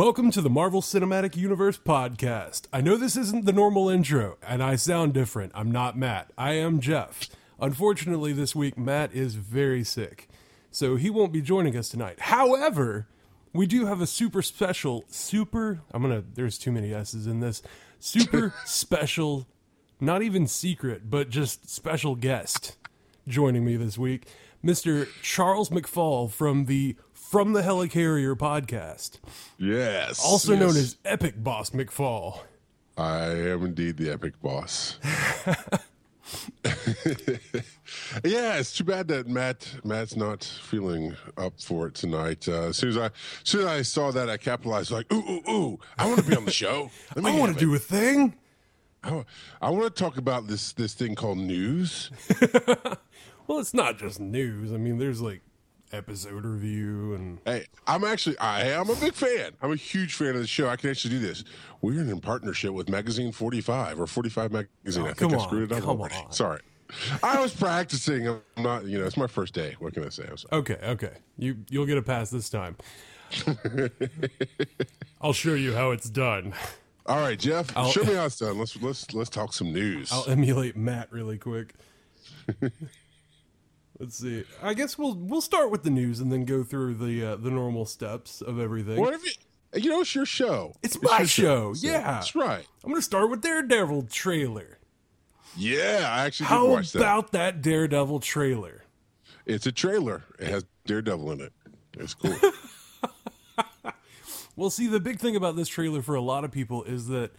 Welcome to the Marvel Cinematic Universe podcast. I know this isn't the normal intro, and I sound different. I'm not Matt. I am Jeff. Unfortunately, this week, Matt is very sick, so he won't be joining us tonight. However, we do have a super special, super, I'm gonna, there's too many S's in this, super special, not even secret, but just special guest joining me this week, Mr. Charles McFall from the From the Helicarrier podcast Yes. also yes. known as Epic Boss McFall. I am indeed the epic boss. yeah, it's too bad that Matt Matt's not feeling up for it tonight. Uh, as soon as I as soon as I saw that, I capitalized like, ooh, ooh, ooh! I want to be on the show. Let me I want to do a thing. I, I want to talk about this this thing called news. Well, it's not just news. I mean, there's like episode review and Hey, I'm actually I am a big fan. I'm a huge fan of the show. I can actually do this. We're in partnership with Magazine 45 or 45 Magazine. Oh, I think come I screwed on, it up already. on. Sorry. I was practicing. I'm not, you know, it's my first day. What can I say? Okay, okay. You you'll get a pass this time. I'll show you how it's done. All right, Jeff, I'll- show me how it's done. Let's let's let's talk some news. I'll emulate Matt really quick. Let's see. I guess we'll we'll start with the news and then go through the uh, the normal steps of everything. what if you? You know, it's your show. It's my your show, yeah. that's right. I'm gonna start with Daredevil trailer. Yeah, I actually did How watch that. about that Daredevil trailer? It's a trailer. It has Daredevil in it. It's cool. Well, see, the big thing about this trailer for a lot of people is that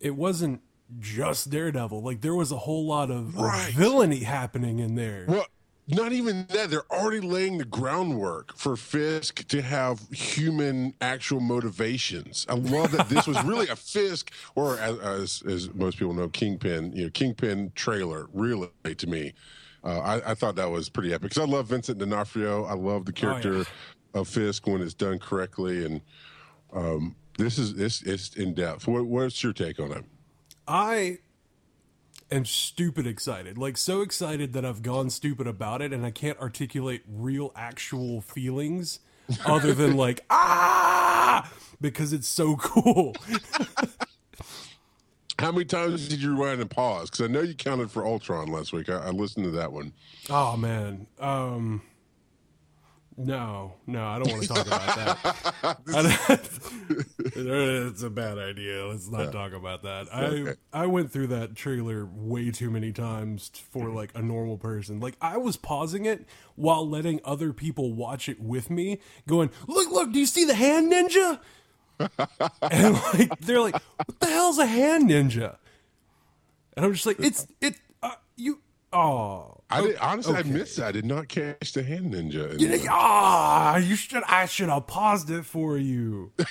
it wasn't just Daredevil. Like there was a whole lot of, of Right. villainy happening in there. Well, not even that. They're already laying the groundwork for Fisk to have human actual motivations. I love that this was really a Fisk, or as, as, as most people know, Kingpin. You know, Kingpin trailer. Really, to me, uh, I, I thought that was pretty epic because I love Vincent D'Onofrio. I love the character yeah. of Fisk when it's done correctly, and um, this is it's, it's in depth. What, what's your take on it? I am stupid excited. Like so excited that I've gone stupid about it and I can't articulate real actual feelings other than like ah because it's so cool. How many times did you rewind and pause? Because I know you counted for Ultron last week. I, I listened to that one. oh man. Um no, no, I don't want to talk about that. It's a bad idea. Let's not talk about that. Okay. I I went through that trailer way too many times for like a normal person. Like I was pausing it while letting other people watch it with me, going, "Look, look, do you see the hand ninja?" and like they're like, "What the hell's a hand ninja?" And I'm just like, "It's it uh, you oh." I did, honestly, okay. I missed that. I did not catch the hand ninja. in You Ah, you should. I should have paused it for you.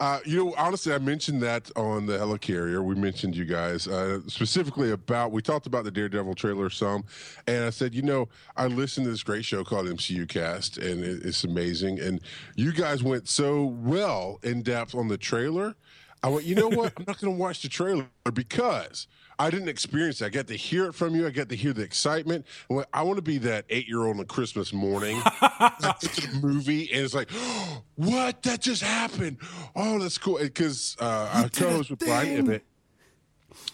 Uh, you know, honestly, I mentioned that on the Helicarrier. We mentioned you guys uh, specifically about. We talked about the Daredevil trailer some, and I said, you know, I listened to this great show called MCU Cast, and it, it's amazing. And you guys went so well in depth on the trailer. I went, you know what? I'm not going to watch the trailer because I didn't experience it. I got to hear it from you. I got to hear the excitement. I, want to be that eight year old on Christmas morning. it's a movie, and it's like, what? That just happened. Oh, that's cool. Because uh, I co-host with Brian. Ibbett.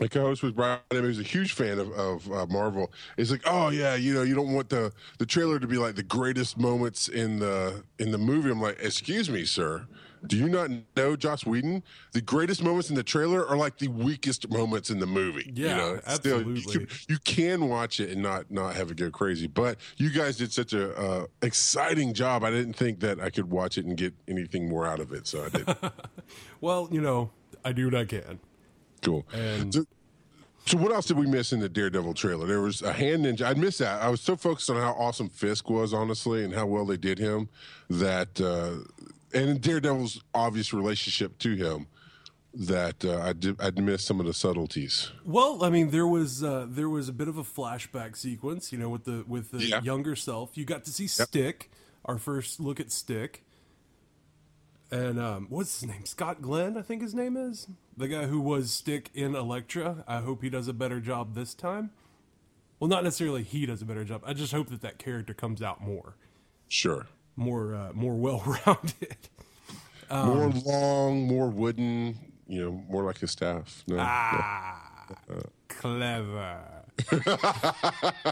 My co-host with Brian who's a huge fan of, of uh, Marvel. It's like, oh yeah, you know, you don't want the the trailer to be like the greatest moments in the in the movie. I'm like, excuse me, sir. Do you not know Joss Whedon? The greatest moments in the trailer are like the weakest moments in the movie. you Yeah, know? Still, you, absolutely. can- you can watch it and not not have it go crazy. But you guys did such a uh, exciting job. I didn't think that I could watch it and get anything more out of it, so I did. Well, you know, I do what I can. cool. And So, so what else did we miss in the Daredevil trailer? There was a hand ninja. I missed that. I was so focused on how awesome Fisk was, honestly, and how well they did him that, uh, and Daredevil's obvious relationship to him, that uh, I did, I'd missed some of the subtleties. well, I mean, there was uh, there was a bit of a flashback sequence, you know, with the with the Yeah. younger self. You got to see Stick, our first look at Stick, and um, what's his name? Scott Glenn, I think his name is the guy who was Stick in Elektra. I hope he does a better job this time. Well, not necessarily he does a better job. I just hope that that character comes out more. Sure. More uh, more well rounded. more long, more wooden. You know, more like a staff. No, Ah, clever.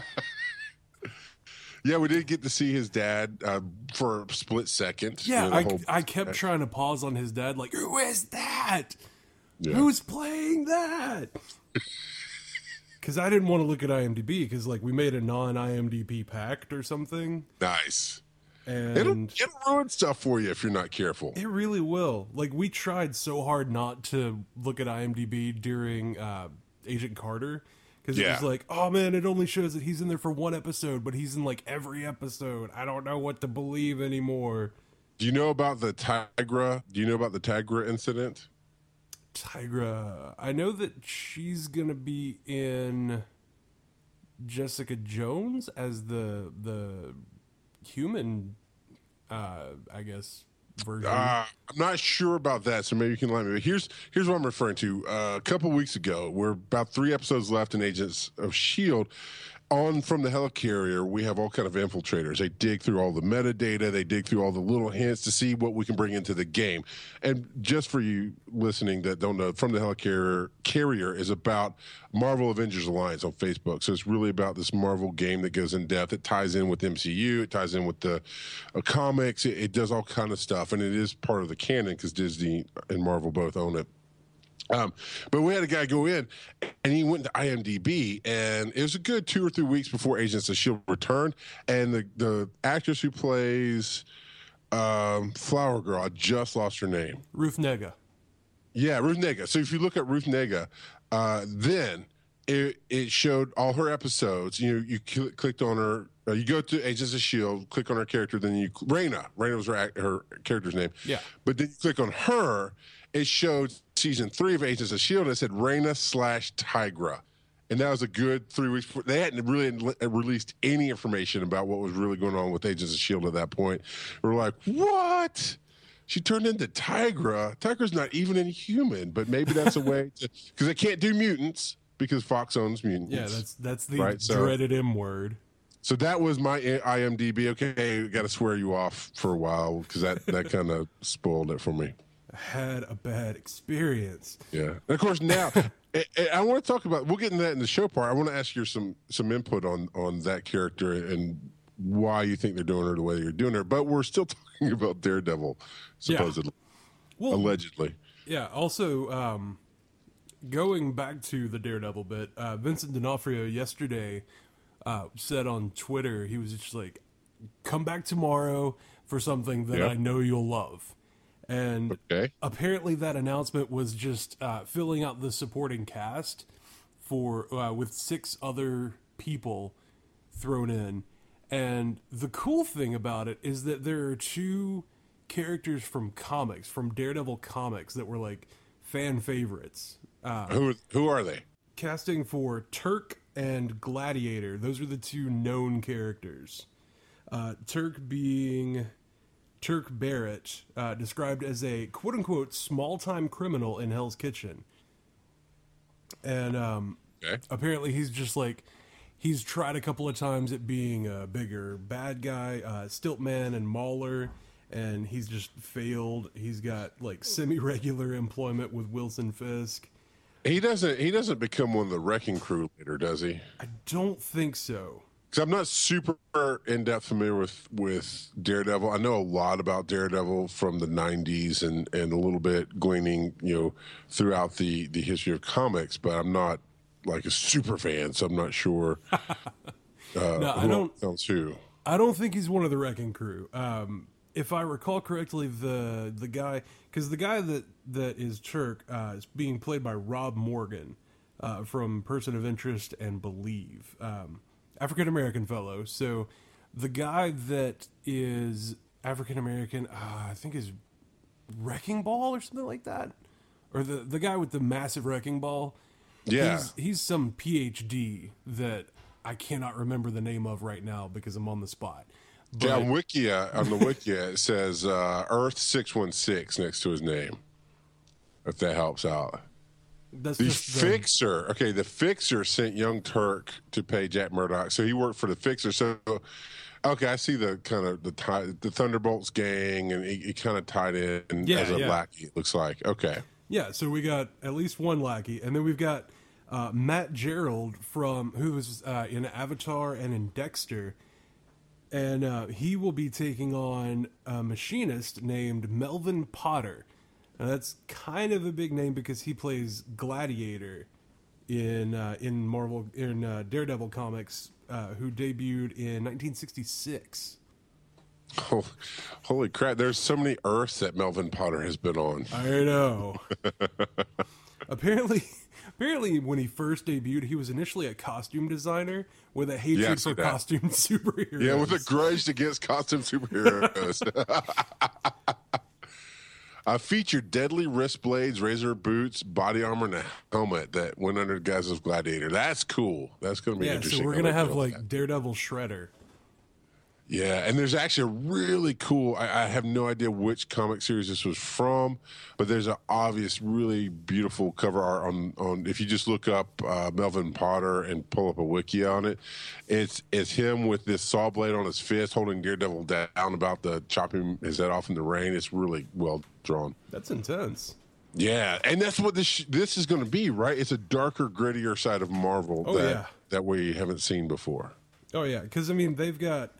Yeah, we did get to see his dad uh, for a split second. Yeah, You know, I, whole- I kept trying to pause on his dad, like, who is that? Yeah. Who's playing that? Because I didn't want to look at IMDb because, like, we made a non IMDb pact or something. nice. And It'll, it'll ruin stuff for you if you're not careful. It really will. Like we tried so hard not to look at IMDb during uh, Agent Carter because it was like, oh man, it only shows that he's in there for one episode, but he's in like every episode. I don't know what to believe anymore. Do you know about the Tigra? Do you know about the Tigra incident? Tigra, I know that she's gonna be in Jessica Jones as the the human, uh, I guess version. Uh, I'm not sure about that, so maybe you can let me. But here's here's what I'm referring to. Uh, a couple weeks ago, we're about three episodes left in Agents of Shield. On from the helicarrier, we have all kind of infiltrators. They dig through all the metadata. They dig through all the little hints to see what we can bring into the game. And just for you listening that don't know, from the helicarrier carrier is about Marvel Avengers Alliance on Facebook. So it's really about this Marvel game that goes in depth. It ties in with MCU. It ties in with the uh, comics. It, it does all kind of stuff, and it is part of the canon because Disney and Marvel both own it. Um, but we had a guy go in, and he went to IMDb, and it was a good two or three weeks before Agents of Shield returned, and the the actress who plays um, Flower Girl, I just lost her name. Ruth Negga. Yeah, Ruth Negga. So if you look at Ruth Negga, uh, then it, it showed all her episodes. You you cl- clicked on her. Uh, you go to Agents of Shield, click on her character, then you Raina. Raina was her her character's name. Yeah. But then you click on her, it showed season three of Agents of Shield. And it said Raina slash Tigra. And that was a good three weeks. Before. They hadn't really uh, released any information about what was really going on with Agents of Shield at that point. We're like, what? She turned into Tigra. Tigra's not even inhuman, but maybe that's a way to because they can't do mutants because Fox owns mutants. Yeah, that's that's the Right, so- dreaded M word. so that was my IMDb. Okay, got to swear you off for a while because that that kind of spoiled it for me. Had a bad experience. Yeah, and of course now I, I want to talk about. We'll get into that in the show part. I want to ask you some some input on on that character and why you think they're doing her the way they're doing her. But we're still talking about Daredevil, supposedly, Well, allegedly. Yeah. Also, um, going back to the Daredevil bit, uh, Vincent D'Onofrio yesterday uh, said on Twitter he was just like, "Come back tomorrow for something that Yeah. I know you'll love," and Okay. apparently that announcement was just uh, filling out the supporting cast for uh, with six other people thrown in. And the cool thing about it is that there are two characters from comics, from Daredevil comics, that were like fan favorites. Uh, Who who are they? casting for Turk and Gladiator. Those are the two known characters. Uh, Turk being Turk Barrett, uh, described as a quote unquote small time criminal in Hell's Kitchen. And um, Okay. apparently he's just like, he's tried a couple of times at being a bigger bad guy, uh, Stiltman and Mauler. And he's just failed. He's got like semi regular employment with Wilson Fisk. He doesn't. He doesn't become one of the wrecking crew later, does he? I don't think so. Because I'm not super in depth familiar with with Daredevil. I know a lot about Daredevil from the '90s and and a little bit gleaning, you know, throughout the the history of comics. But I'm not like a super fan, so I'm not sure. Uh, No, I don't. else who. I don't think he's one of the wrecking crew. Um, if I recall correctly, the the guy because the guy that that is Turk uh, is being played by Rob Morgan uh, from Person of Interest and Believe, um, African American fellow. So the guy that is African American, uh, I think is Wrecking Ball or something like that, or the the guy with the massive wrecking ball. Yeah, He's, he's some PhD that I cannot remember the name of right now because I'm on the spot. But yeah. On Wikia, on the Wikia, it says uh, Earth six one six next to his name. If that helps out. That's The just the, fixer, okay, the fixer sent Young Turk to pay Jack Murdock, so he worked for the fixer. So Okay, I see the kind of the tie, the Thunderbolts gang, and he, kind of tied in Yeah, as a yeah. lackey. It looks like okay. Yeah, so we got at least one lackey, and then we've got uh, Matt Gerald from who was uh, in Avatar and in Dexter, and uh, he will be taking on a machinist named Melvin Potter. Now that's kind of a big name because he plays Gladiator in uh, in Marvel in uh, Daredevil comics, uh, who debuted in 1966. Oh, holy crap! There's so many Earths that Melvin Potter has been on. I know. apparently, apparently, when he first debuted, he was initially a costume designer with a hatred Yes, for that. costume superheroes. Yeah, with a grudge against costume superheroes. I featured deadly wrist blades, razor boots, body armor, and a helmet that went under the guise of Gladiator. That's cool. That's going to be yeah. interesting. So we're gonna have like that. Daredevil Shredder. Yeah, and there's actually a really cool. I, I have no idea which comic series this was from, but there's an obvious, really beautiful cover art on. On if you just look up uh, Melvin Potter and pull up a wiki on it, it's it's him with this saw blade on his fist, holding Daredevil down, about to chop him his head off in the rain. It's really well drawn. That's intense. Yeah, and that's what this this is going to be, right? It's a darker, grittier side of Marvel Oh, that yeah. that we haven't seen before. Oh yeah, because I mean they've got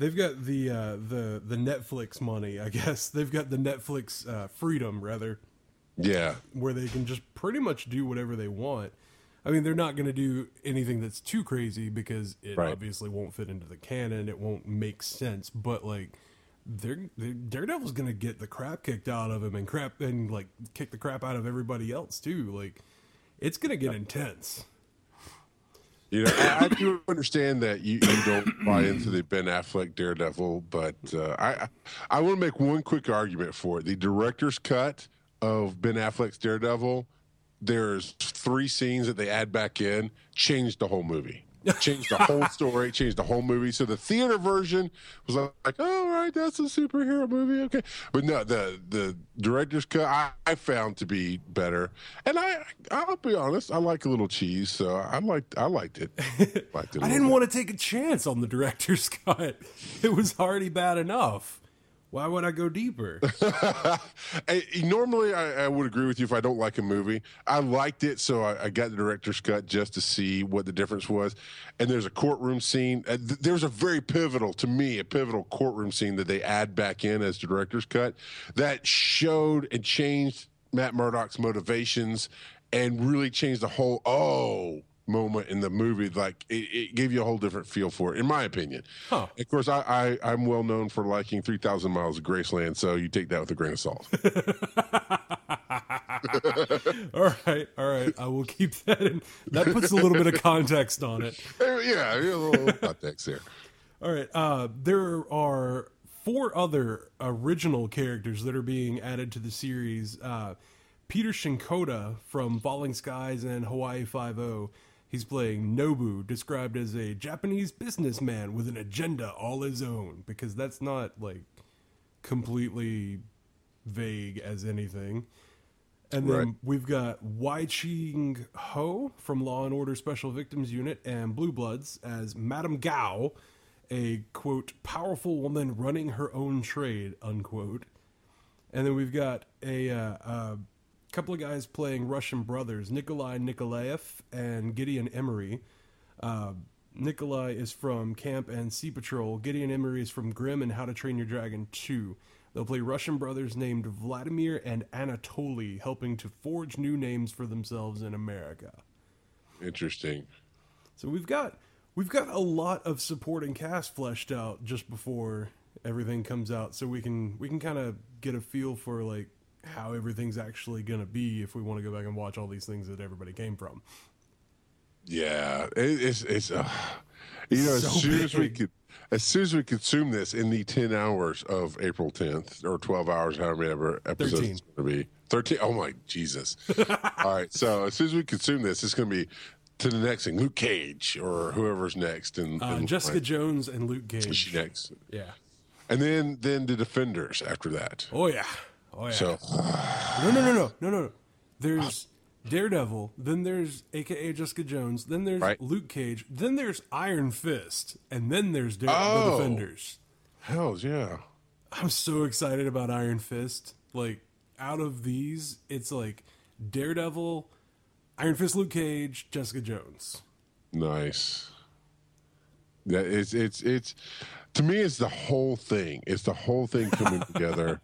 they've got the uh, the the Netflix money. I guess they've got the Netflix uh, freedom rather. Yeah, where they can just pretty much do whatever they want. I mean, they're not going to do anything that's too crazy because it Right. obviously won't fit into the canon. It won't make sense. But like, they're, they're Daredevil's going to get the crap kicked out of him and crap and like kick the crap out of everybody else too. Like, it's going to get intense. You know, I, I do understand that you, you don't buy into the Ben Affleck Daredevil, but uh, I I want to make one quick argument for it. The director's cut of Ben Affleck's Daredevil, there's three scenes that they add back in, changed the whole movie. Changed the whole story, changed the whole movie. So the theater version was like, oh, all right, that's a superhero movie, okay. But no, the the director's cut I, I found to be better, and I I'll be honest, I like a little cheese, so I liked I liked it. Liked it. I didn't want to take a chance on the director's cut. It was already bad enough. Why would I go deeper? I, normally, I, I would agree with you if I don't like a movie. I liked it, so I, I got the director's cut just to see what the difference was. And there's a courtroom scene. Uh, th- there's a very pivotal, to me, a pivotal courtroom scene that they add back in as the director's cut that showed and changed Matt Murdock's motivations and really changed the whole oh moment in the movie. Like it, it gave you a whole different feel for it, in my opinion. Huh. Of course, I, I I'm well known for liking Three Thousand Miles of Graceland, so you take that with a grain of salt. all right, all right. I will keep that in. That puts a little bit of context on it. yeah, a little context there. All right. Uh, there are four other original characters that are being added to the series. Uh, Peter Shinkoda from Falling Skies and Hawaii Five O. He's playing Nobu, described as a Japanese businessman with an agenda all his own. Because that's not like completely vague as anything. And then Right. we've got Wai Ching Ho from Law and Order Special Victims Unit and Blue Bloods as Madame Gao, a quote powerful woman running her own trade unquote. And then we've got a, uh, a couple of guys playing Russian brothers, Nikolai Nikolaeff and Gideon Emery. Uh, Nikolai is from Camp and Sea Patrol. Gideon Emery is from Grimm and How to Train Your Dragon 2. They'll play Russian brothers named Vladimir and Anatoly, helping to forge new names for themselves in America. Interesting. So we've got we've got a lot of supporting cast fleshed out just before everything comes out, so we can we can kind of get a feel for like how everything's actually gonna be if we want to go back and watch all these things that everybody came from. Yeah, it, it's it's uh, you know as So soon as we could as soon as we consume this in the ten hours of April tenth or twelve hours, however episodes 13. it's going to be. Thirteen. Oh my Jesus! All right, so as soon as we consume this, it's going to be to the next thing, Luke Cage or whoever's next, and, Uh, and Jessica Jones and Luke Cage. she next, Yeah. and then then the Defenders after that. Oh yeah. Oh yeah. So No, no, no, no, no, no. There's Daredevil, then there's AKA Jessica Jones, then there's Right. Luke Cage, then there's Iron Fist, and then there's Dare- Oh. the Defenders. Hells yeah. I'm so excited about Iron Fist. Like, out of these, it's like Daredevil, Iron Fist, Luke Cage, Jessica Jones. Nice. Yeah, it's it's it's to me it's the whole thing. It's the whole thing coming together.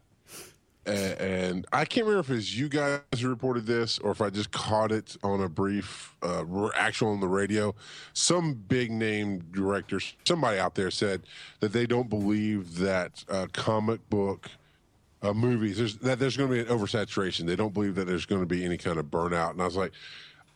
And, and I can't remember if it's you guys who reported this or if I just caught it on a brief uh, actual on the radio. Some big name director, somebody out there said that they don't believe that uh, comic book uh, movies there's that there's going to be an oversaturation. They don't believe that there's going to be any kind of burnout. And I was like,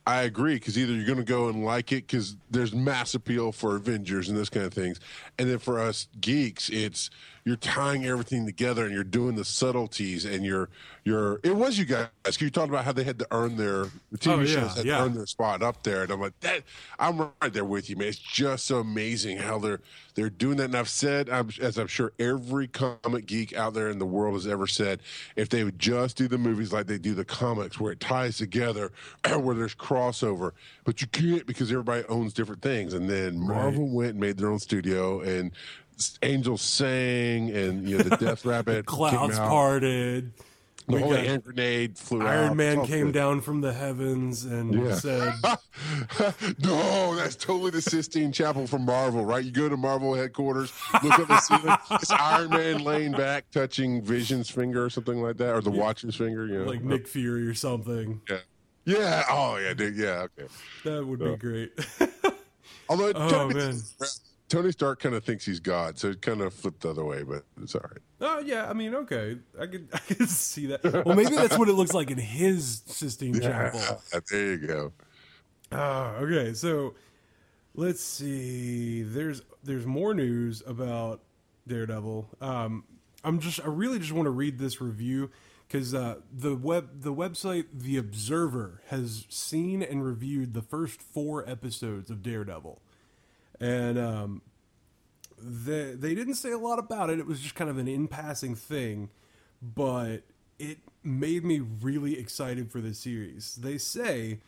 I agree because either you're going to go and like it because there's mass appeal for Avengers and those kind of things, and then for us geeks, it's you're tying everything together and you're doing the subtleties and you're you're. It was you guys You talked about how they had to earn their the TV Oh, yeah, shows had yeah. to earn their spot up there, and I'm like that. I'm right there with you, man. It's just so amazing how they're they're doing that. And I've said, I'm, as I'm sure every comic geek out there in the world has ever said, if they would just do the movies like they do the comics, where it ties together, where there's crossover, but you can't because everybody owns different things. And then Marvel went and made their own studio, and Angels sang, and you know the Death Rabbit Clouds came out. parted. The We holy got- hand grenade flew out. Iron Man came good. down from the heavens and Yeah. said, no, that's totally the Sistine Chapel from Marvel, right? You go to Marvel headquarters, look up the ceiling. It's Iron Man laying back, touching Vision's finger or something like that, or the Watcher's finger. You know, like uh, Nick Fury or something. Yeah. Yeah. Oh, yeah. Dude, yeah. Okay. That would be great. Although Oh, man. Tony Stark kind of thinks he's God, so it kind of flipped the other way, but it's all right. oh yeah, I mean, okay, I could I could see that. Well, maybe that's what it looks like in his Sistine Chapel. there you go. Ah, okay, so let's see. There's there's more news about Daredevil. Um, I'm just I really just want to read this review because uh, the web the website The Observer has seen and reviewed the first four episodes of Daredevil, and um, they they didn't say a lot about it. It was just kind of an in passing thing, but it made me really excited for the series. They say.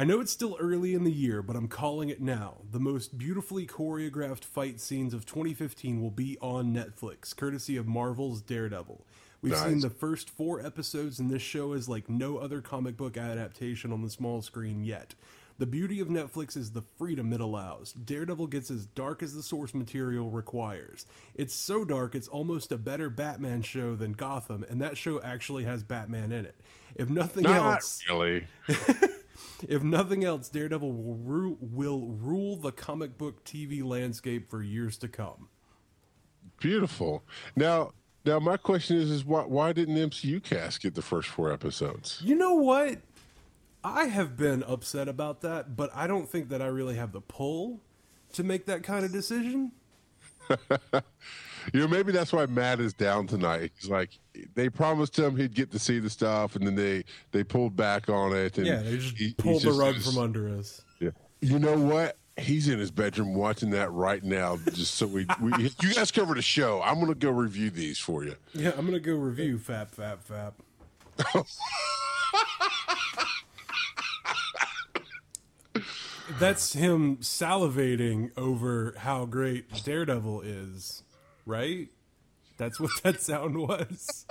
I know it's still early in the year, but I'm calling it now. The most beautifully choreographed fight scenes of 2015 will be on Netflix, courtesy of Marvel's Daredevil. We've Nice. seen the first four episodes, and this show is like no other comic book adaptation on the small screen yet. The beauty of Netflix is the freedom it allows. Daredevil gets as dark as the source material requires. It's so dark, it's almost a better Batman show than Gotham, and that show actually has Batman in it. If nothing Not else, really. if nothing else, Daredevil will rule, will rule the comic book TV landscape for years to come. Beautiful. Now, now my question is, is why, why didn't MCU cast get the first four episodes? You know what? I have been upset about that, but I don't think that I really have the pull to make that kind of decision. You know, maybe that's why Matt is down tonight. He's like, they promised him he'd get to see the stuff, and then they they pulled back on it. And Yeah, they just he- pulled the just- rug from under us. Yeah. You know what? He's in his bedroom watching that right now, just so we, we you guys cover the show. I'm gonna go review these for you. Yeah, I'm gonna go review Fap Fap Fap. That's him salivating over how great Daredevil is, right? That's what that sound was.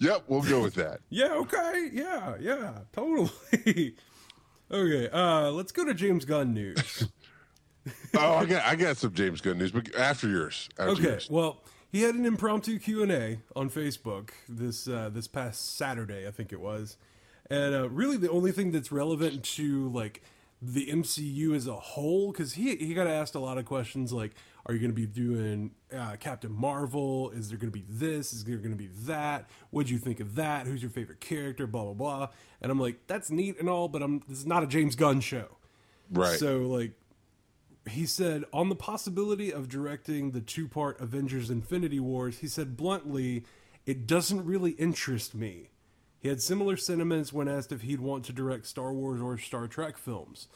Yep, we'll go with that. Yeah, okay. Yeah, yeah, totally. okay, uh, let's go to James Gunn news. oh, I got I got some James Gunn news, but after yours. After Okay, yours. well, he had an impromptu Q and A on Facebook this uh, this past Saturday, I think it was, and uh, really the only thing that's relevant to like the MCU as a whole, because he he got asked a lot of questions like, are you going to be doing uh, Captain Marvel? Is there going to be this? Is there going to be that? What do you think of that? Who's your favorite character? Blah blah blah. And I'm like, that's neat and all, but I'm this is not a James Gunn show. Right. So like he said on the possibility of directing the two-part Avengers Infinity Wars, he said bluntly, it doesn't really interest me. He had similar sentiments when asked if he'd want to direct Star Wars or Star Trek films,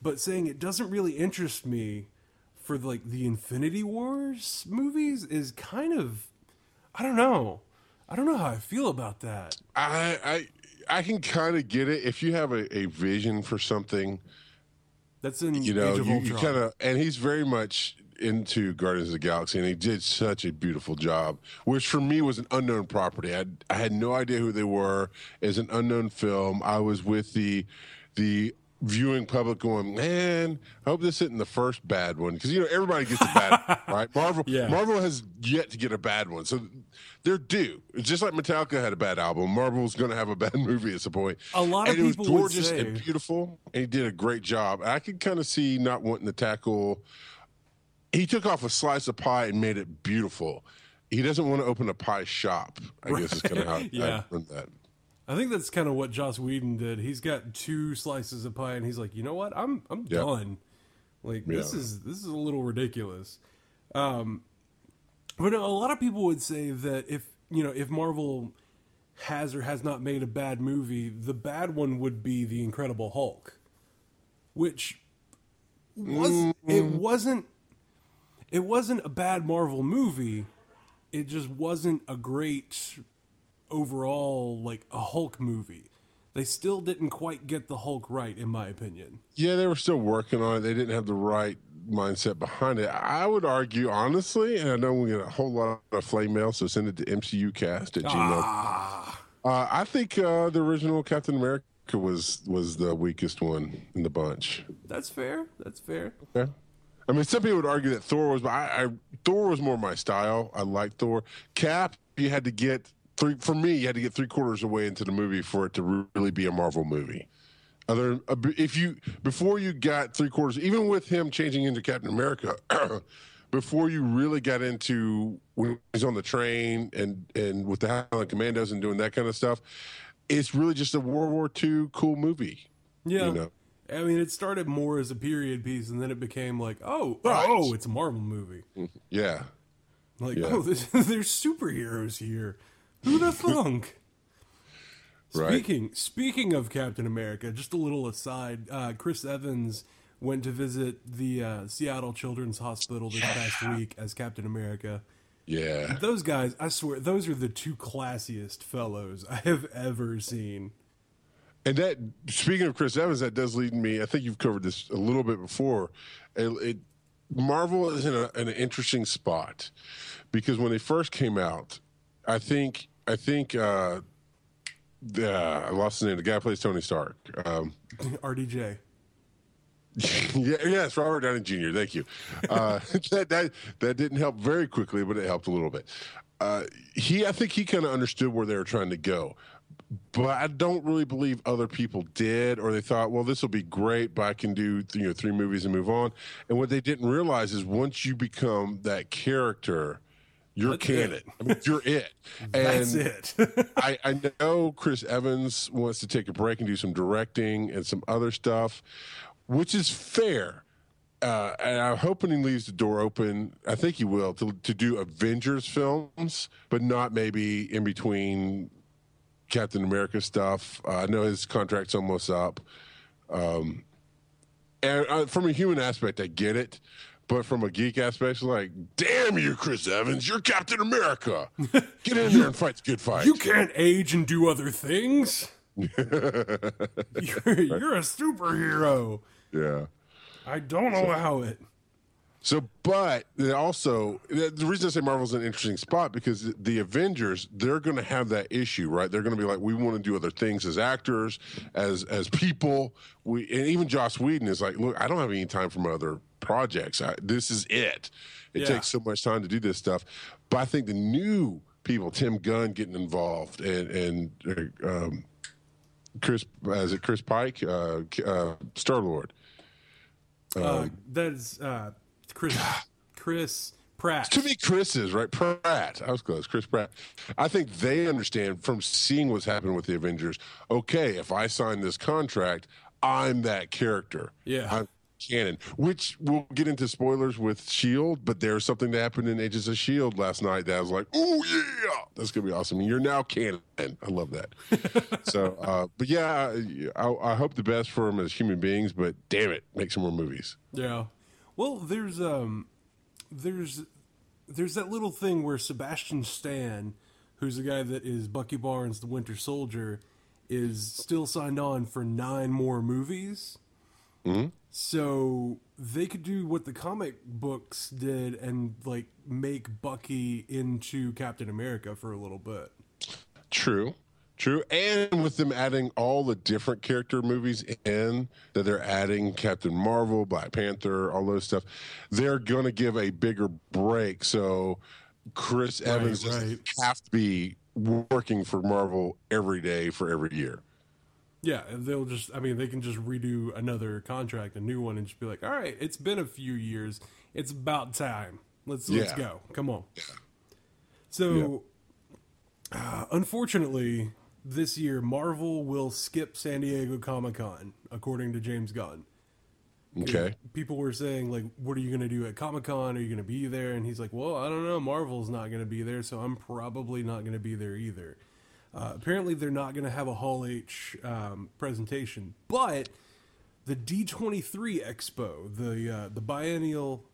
but saying it doesn't really interest me for like the Infinity Wars movies is kind of I don't know. I don't know how I feel about that. I, I, I can kind of get it if you have a, a vision for something. That's in You know, Age of you, you kind of, and he's very much into Guardians of the Galaxy, and he did such a beautiful job. Which for me was an unknown property. I I had no idea who they were. As an unknown film, I was with the the viewing public going, man, I hope this isn't the first bad one because you know everybody gets a bad one, right? Marvel Yeah. Marvel has yet to get a bad one, so they're due. Just like Metallica had a bad album. Marvel's going to have a bad movie at some point. A lot of and it was people gorgeous say- and beautiful, and he did a great job. I could kind of see not wanting to tackle. He took off a slice of pie and made it beautiful. He doesn't want to open a pie shop. I guess is kind of how Yeah. I learned that. I think that's kind of what Joss Whedon did. He's got two slices of pie, and he's like, you know what? I'm I'm Yeah. done. Like this is this is a little ridiculous. Um, but a lot of people would say that if you know if Marvel has or has not made a bad movie, the bad one would be the Incredible Hulk, which was it wasn't it wasn't a bad Marvel movie. It just wasn't a great overall like a Hulk movie. They still didn't quite get the Hulk right, in my opinion. Yeah, they were still working on it. They didn't have the right mindset behind it. I would argue, honestly, and I know we get a whole lot of flame mail, so send it to MCUcast at gmail. Ah, Uh, I think uh, the original Captain America was was the weakest one in the bunch. that's fair. That's fair. Yeah. I mean, some people would argue that Thor was, but I, I Thor was more my style. I like Thor. Cap, you had to get three for me. You had to get three quarters away into the movie for it to really be a Marvel movie. Other, uh, if you before you got three quarters, even with him changing into Captain America, before you really got into when he's on the train and and with the Howling Commandos and doing that kind of stuff, it's really just a World War II cool movie. Yeah. You know. I mean, it started more as a period piece, and then it became like, oh, Right. oh, it's a Marvel movie. Yeah. Like, Yeah. oh, there's, there's superheroes here. Who the thunk? Right. Speaking speaking of Captain America, just a little aside. Uh, Chris Evans went to visit the uh, Seattle Children's Hospital this past week as Captain America. Yeah. Those guys, I swear, those are the two classiest fellows I have ever seen. And that, speaking of Chris Evans, that does lead me. I think you've covered this a little bit before. It, it, Marvel is in, a, in an interesting spot because when they first came out, I think I think uh, the, I lost his name. The guy plays Tony Stark. Um, RDJ. yeah, yes, Robert Downey Jr. Thank you. Uh, that, that that didn't help very quickly, but it helped a little bit. Uh, he, I think, he kind of understood where they were trying to go, but I don't really believe other people did, or they thought, well, this will be great, but I can do you know three movies and move on. And what they didn't realize is once you become that character. You're That's canon. I mean, you're it. And That's it. I, I know Chris Evans wants to take a break and do some directing and some other stuff, which is fair. Uh, and I'm hoping he leaves the door open. I think he will to to do Avengers films, but not maybe in between Captain America stuff. Uh, I know his contract's almost up. Um, and uh, from a human aspect, I get it. But from a geek aspect, like, damn you, Chris Evans, you're Captain America. Get in there and fight good fight. you can't age and do other things. you're, you're a superhero. yeah. I don't allow it. So, but also the reason I say Marvel's an interesting spot because the Avengers they're going to have that issue, right? They're going to be like, we want to do other things as actors, as as people. We and even Joss Whedon is like, look, I don't have any time for my other projects. I, this is it. It Yeah. takes so much time to do this stuff. But I think the new people, Tim Gunn getting involved, and and uh, um, Chris, as is it Chris Pike, uh, uh, Star Lord. Uh, that is uh, Chris Chris Pratt. Too many Chris's, right? Pratt. I was close. Chris Pratt. I think they understand from seeing what's happened with the Avengers. Okay, if I sign this contract, I'm that character. Yeah. I'm canon. Which we'll get into spoilers with Shield, but there's something that happened in Agents of Shield last night that I was like, oh yeah, that's gonna be awesome. You're now canon. I love that. so, uh, but yeah, I, I hope the best for them as human beings. But damn it, make some more movies. Yeah. Well, there's um there's there's that little thing where Sebastian Stan, who's the guy that is Bucky Barnes the Winter Soldier, is still signed on for nine more movies. Hmm. So they could do what the comic books did and like make Bucky into Captain America for a little bit. True. True. And with them adding all the different character movies in that they're adding Captain Marvel, Black Panther, all those stuff, they're going to give a bigger break. So Chris Evans doesn't right. have to be working for Marvel every day for every year. Yeah, and they'll just I mean they can just redo another contract, a new one, and just be like, all right, it's been a few years. It's about time. Let's let's go. Come on. So uh, unfortunately, this year Marvel will skip San Diego Comic Con, according to James Gunn. Okay. People were saying like, "What are you going to do at Comic Con? Are you going to be there?" And he's like, "Well, I don't know. Marvel's not going to be there, so I'm probably not going to be there either." Uh, apparently, they're not going to have a Hall H um, presentation, but the D23 Expo, the uh, the biennial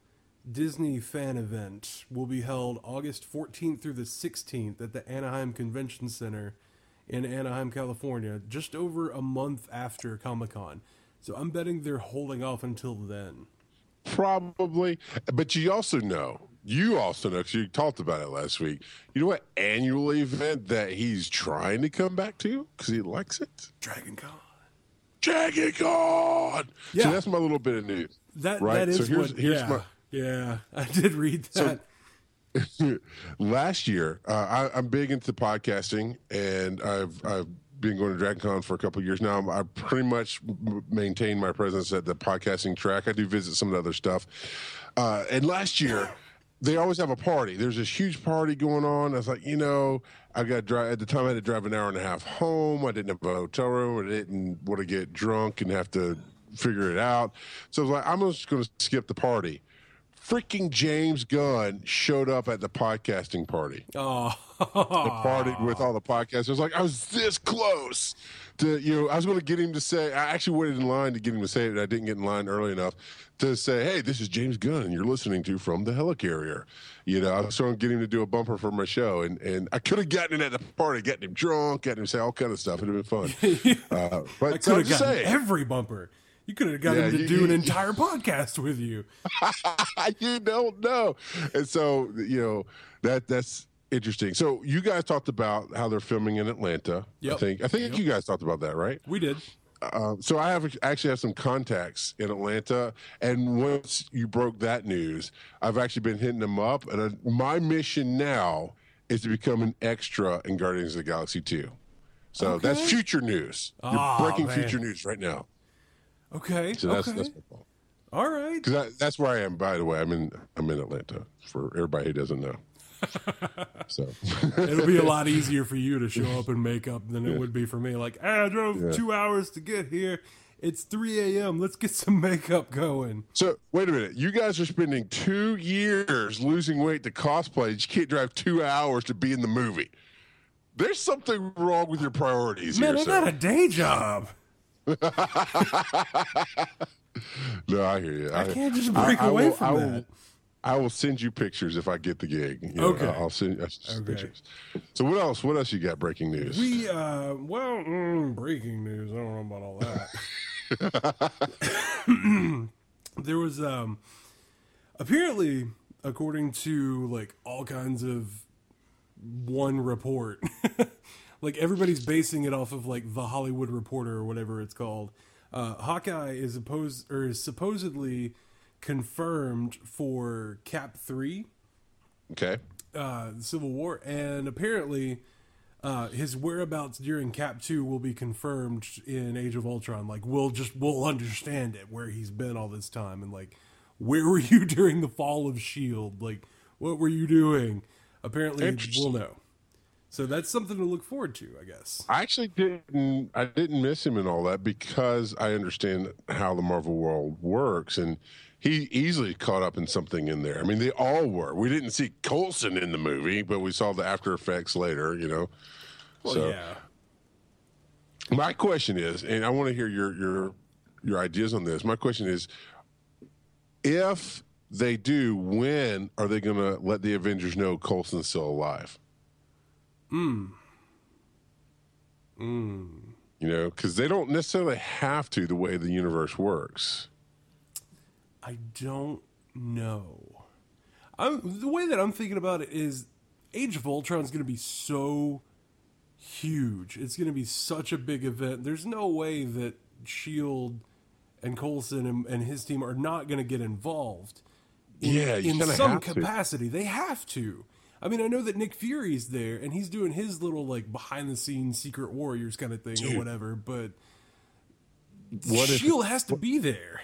Disney fan event, will be held August 14th through the 16th at the Anaheim Convention Center in Anaheim, California, just over a month after Comic Con. So I'm betting they're holding off until then. Probably. But you also know, you also know, because you talked about it last week, you know what annual event that he's trying to come back to because he likes it? Dragon Con. Dragon Con. Yeah. So that's my little bit of news. That Right, that is so here's- what. here's yeah, my- yeah. I did read that. Last year, uh, I, I'm big into podcasting, and I've I've been going to Dragon Con for a couple years now. I pretty much maintain my presence at the podcasting track. I do visit some of the other stuff, uh, and last year. They always have a party. There's this huge party going on. I was like, you know, I got drive at the time. I had to drive an hour and a half home. I didn't have a hotel room. I didn't want to get drunk and have to figure it out. So I was like, I'm just going to skip the party freaking James Gunn showed up at the podcasting party. oh, The party with all the podcasters. I was like, I was this close to, you know, I was going to get him to say, I actually waited in line to get him to say it. I didn't get in line early enough to say, hey, this is James Gunn, and you're listening to From the Helicarrier. You know, I was trying to get him to do a bumper for my show, and, and I could have gotten him at the party, getting him drunk, getting him to say all kind of stuff. It'd have been fun. uh, but I could have gotten saying. every bumper. You could have got Yeah, him to you- do you- an entire podcast with you. you don't know. And so, you know, that that's interesting. So you guys talked about how they're filming in Atlanta. I think I think Yep. you guys talked about that, right? We did. Um, so I have actually have some contacts in Atlanta, and once you broke that news, I've actually been hitting them up. And uh, my mission now is to become an extra in Guardians of the Galaxy Two. So that's future news. You're Aw, breaking man. future news right now. Okay. So that's okay. that's my fault. All right. Because that's where I am. By the way, I'm in I'm in Atlanta for everybody who doesn't know. so It'll be a lot easier for you to show up in makeup than it would be for me. Like, "Ah, I drove two hours to get here. It's 3 a.m. Let's get some makeup going. so wait a minute. You guys are spending two years losing weight to cosplay. You can't drive two hours to be in the movie. There's something wrong with your priorities Man, here, I sir. got a day job. No, I hear you. I can't just break away from I will, that. I will send you pictures if I get the gig. You know, Okay. I'll send you Okay. pictures. So what else? What else you got? Breaking news. We, uh, well, mm, breaking news. I don't know about all that. there was, um, apparently, according to like all kinds of one report, like everybody's basing it off of like the Hollywood Reporter or whatever it's called. Uh, Hawkeye is opposed or is supposedly confirmed for Cap three okay. uh, Civil War, and apparently uh, his whereabouts during Cap Two will be confirmed in Age of Ultron. Like we'll just we'll understand it where he's been all this time, and like where were you during the fall of Shield? Like what were you doing? Apparently, we'll know. So that's something to look forward to, I guess. I actually didn't. I didn't miss him and all that because I understand how the Marvel world works, and he easily caught up in something in there. I mean, they all were. We didn't see Coulson in the movie, but we saw the after effects later. You know. Well, so yeah. my question is, and I want to hear your your your ideas on this. My question is, if they do, when are they going to let the Avengers know Coulson's still alive? Mm. Mm. You know, because they don't necessarily have to the way the universe works. I don't know. I'm the way that I'm thinking about it is Age of Ultron is going to be so huge. It's going to be such a big event. There's no way that Shield and Coulson and, and his team are not going to get involved. In, Yeah, in some have to. capacity, they have to. I mean, I know that Nick Fury's there and he's doing his little like behind the scenes Secret Warriors kind of thing Dude. or whatever, but What if Shield has to be there.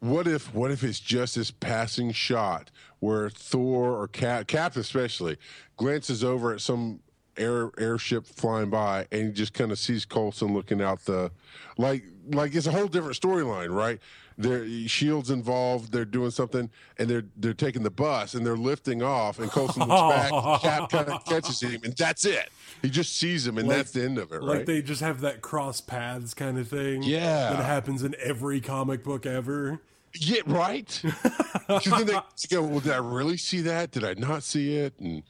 What if what if it's just this passing shot where Thor or Cap, Cap especially, glances over at some air airship flying by and he just kind of sees Coulson looking out the like like it's a whole different storyline, right? There Shield's involved, they're doing something and they're they're taking the bus and they're lifting off and Coulson looks back, Cap kind of catches him and that's it. He just sees him and Like- that's the end of it, Like right? they just have that cross paths kind of thing. Yeah. That happens in every comic book ever. Yeah, right. then they go, well, did I really see that? Did I not see it? And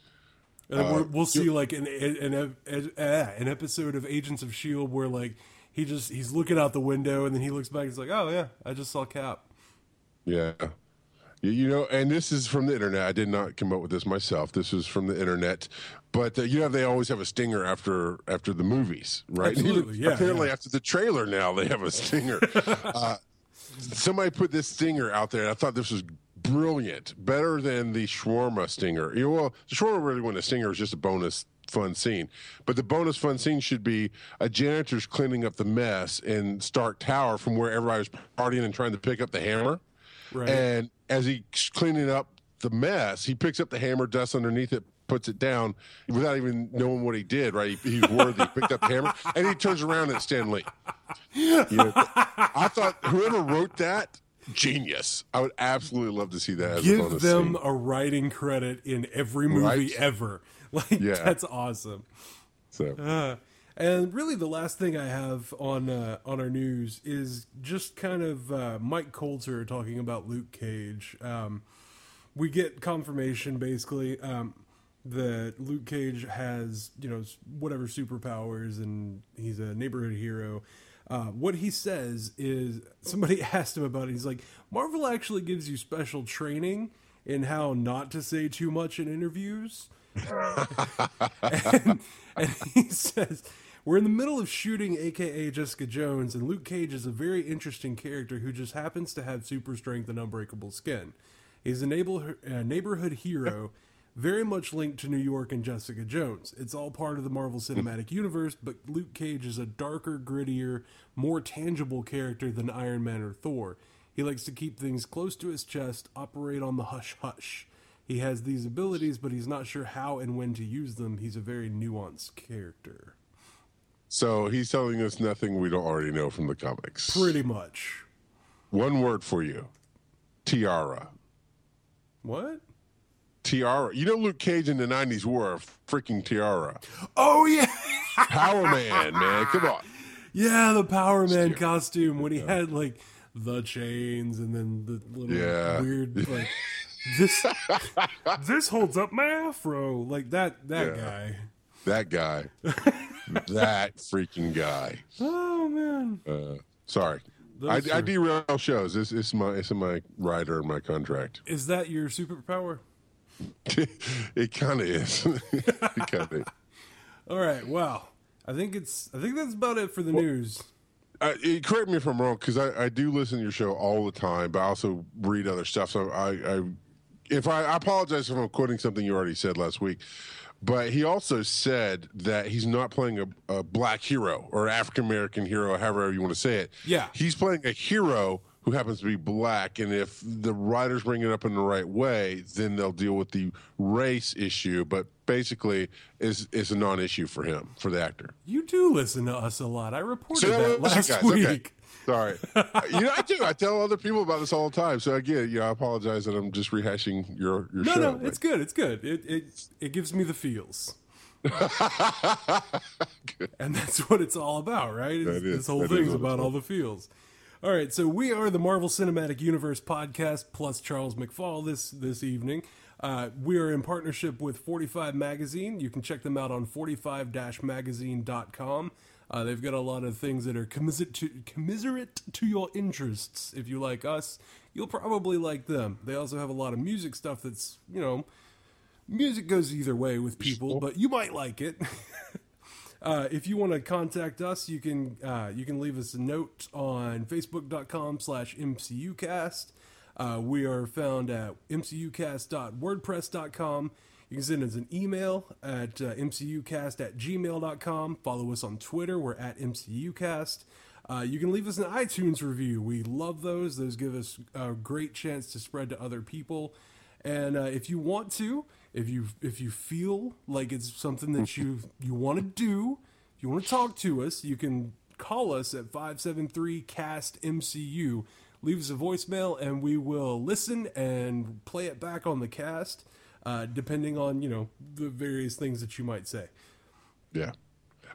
Uh, we'll see like an an, an, an episode of Agents of Shield where like he just he's looking out the window and then he looks back and he's like, oh yeah, I just saw Cap. yeah, you, know, and this is from the internet. I did not come up with this myself. This is from the internet. But uh, you know, they always have a stinger after after the movies, right? Absolutely, yeah, apparently, yeah. after the trailer, now they have a stinger. uh, somebody put this stinger out there, and I thought this was brilliant, better than the shawarma stinger. You know, well, the shawarma really wasn't a stinger; is just a bonus fun scene. But the bonus fun scene should be a janitor's cleaning up the mess in Stark Tower from where everybody was partying and trying to pick up the hammer. Right. And as he's cleaning up the mess, he picks up the hammer, dusts underneath it, puts it down without even knowing what he did. Right? He, he's worthy. He picked up the hammer, and he turns around at Stan Lee. You know, I thought whoever wrote that, genius. I would absolutely love to see that. As a Give bonus them scene. a writing credit in every movie Right. ever. Like Yeah. that's awesome. So Uh, and really, the last thing I have on uh, on our news is just kind of uh, Mike Colter talking about Luke Cage. Um, we get confirmation basically um, that Luke Cage has you know whatever superpowers and he's a neighborhood hero. Uh, what he says is somebody asked him about it. He's like, Marvel actually gives you special training in how not to say too much in interviews and, and he says we're in the middle of shooting aka jessica jones and luke cage is a very interesting character who just happens to have super strength and unbreakable skin. He's a neighbor, a neighborhood hero very much linked to new york and jessica jones. It's all part of the marvel cinematic universe but luke cage is a darker grittier more tangible character than iron man or thor. He likes to keep things close to his chest operate on the hush hush he has these abilities, but he's not sure how and when to use them. He's a very nuanced character. So he's telling us nothing we don't already know from the comics. Pretty much. One word for you tiara. What? Tiara. You know, Luke Cage in the 90s wore a freaking tiara. Oh, yeah. Power Man, man. Come on. Yeah, the Power Man costume when he had like the chains and then the little Yeah. weird like this this holds up my afro like that that Yeah. guy. That guy. that freaking guy. Oh man. Uh, sorry. I, Those I derail shows. It's, it's my it's in my rider and my contract. Is that your superpower? it kind of is. it kind of. All right. well I think it's I think that's about it for the news. Uh, eh, correct me if I'm wrong, because I, I do listen to your show all the time, but I also read other stuff. So I, I if I, I apologize if I'm quoting something you already said last week, but he also said that he's not playing a, a black hero or African American hero, however you want to say it. Yeah. he's playing a hero who happens to be black, and if the writers bring it up in the right way, then they'll deal with the race issue. But basically, is is a non-issue for him for the actor. You do listen to us a lot. I reported So that listen, last guys, week. okay. Sorry. you know, I do. I tell other people about this all the time. So again, you know, I apologize that I'm just rehashing your your No, show. no, but- it's good. It's good. It it it gives me the feels. and that's what it's all about, right? Is- this whole that thing's about all all the feels. All right, so we are the Marvel Cinematic Universe podcast plus Charles McFall this this evening. Uh, we are in partnership with 45 Magazine. You can check them out on 45-magazine.com. Uh, they've got a lot of things that are commiserate to, commiserate to your interests. If you like us, you'll probably like them. They also have a lot of music stuff that's, you know, music goes either way with people, but you might like it. uh, if you want to contact us, you can uh, you can leave us a note on facebook.com slash mcucast. Uh, we are found at mcucast.wordpress.com. You can send us an email at uh, mcucast at gmail.com. Follow us on Twitter. We're at mcucast. Uh, you can leave us an iTunes review. We love those. Those give us a great chance to spread to other people. And uh, if you want to, if you if you feel like it's something that you you want to do, if you want to talk to us, you can call us at 573 cast MCU. Leave us a voicemail and we will listen and play it back on the cast, uh, depending on you know the various things that you might say. Yeah.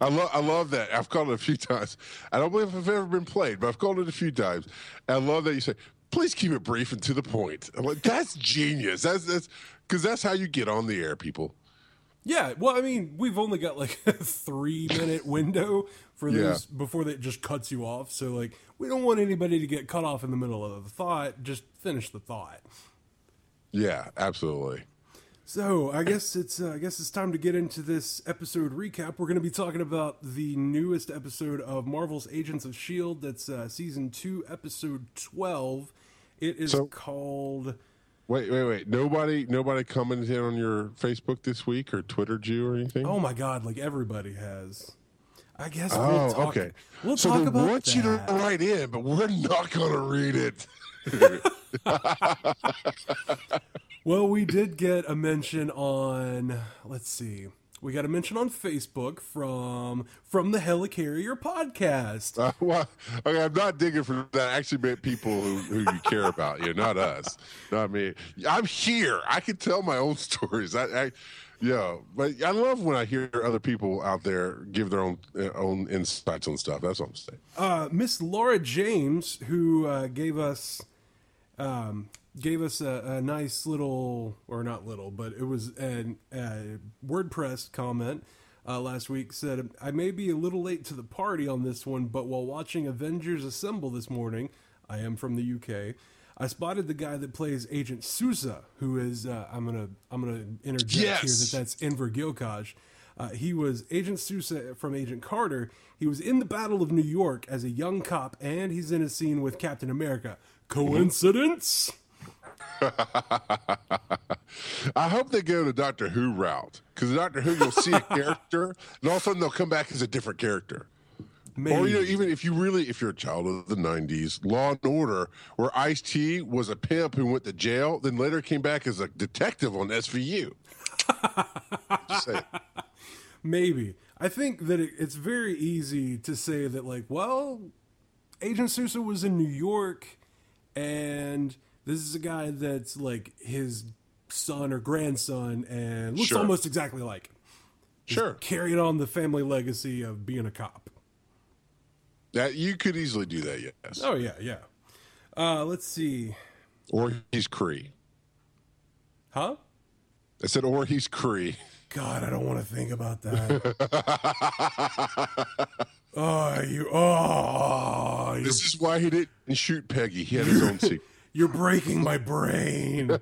I love I love that. I've called it a few times. I don't believe I've ever been played, but I've called it a few times. And I love that you say, please keep it brief and to the point. I'm like, that's genius. That's that's because that's how you get on the air, people. Yeah, well, I mean, we've only got like a three minute window for Yeah. this before that just cuts you off. So, like, we don't want anybody to get cut off in the middle of the thought. Just finish the thought. Yeah, absolutely. So, I guess it's uh, I guess it's time to get into this episode recap. We're going to be talking about the newest episode of Marvel's Agents of Shield. That's uh, season two, episode twelve. It is So- called. Wait, wait, wait. Nobody nobody commented on your Facebook this week or Twittered you or anything? Oh my God! Like everybody has. I guess Oh, we'll talk. okay. We'll so talk about want you to write in, but we're not going to read it. Well, we did get a mention on. Let's see. We got a mention on Facebook from from the Helicarrier podcast. Uh, well, okay, I'm not digging for that. I actually meant people who, who you care about. You, not us, not me. I'm here. I can tell my own stories. I, I yeah, but I love when I hear other people out there give their own uh, own insights on stuff. That's what I'm saying. Uh, Miss Laura James, who uh, gave us um, gave us a, a nice little, or not little, but it was an, a WordPress comment uh, last week. Said I may be a little late to the party on this one, but while watching Avengers Assemble this morning, I am from the UK. I spotted the guy that plays Agent Sousa, who is uh, I'm gonna I'm gonna interject here that that's Enver Gjokaj. Uh, he was Agent Sousa from Agent Carter. He was in the Battle of New York as a young cop, and he's in a scene with Captain America. Coincidence? I hope they go the Doctor Who route because Doctor Who, you'll see a character, and all of a sudden they'll come back as a different character. Maybe. Or you know, even if you really, if you're a child of the '90s, Law and Order, where Ice T was a pimp who went to jail, then later came back as a detective on SVU. Just. Maybe. I think that it, it's very easy to say that, like, well, Agent Sousa was in New York, and this is a guy that's like his son or grandson and looks Sure. almost exactly like him. Sure, Carrying on the family legacy of being a cop. that you could easily do that. Yes, Oh, yeah, yeah. Uh, let's see. or he's Kree. Huh? I said, or he's Kree. God, I don't want to think about that. oh, you. Oh, you're, This is why he didn't shoot Peggy. He had his own secret. You're breaking my brain.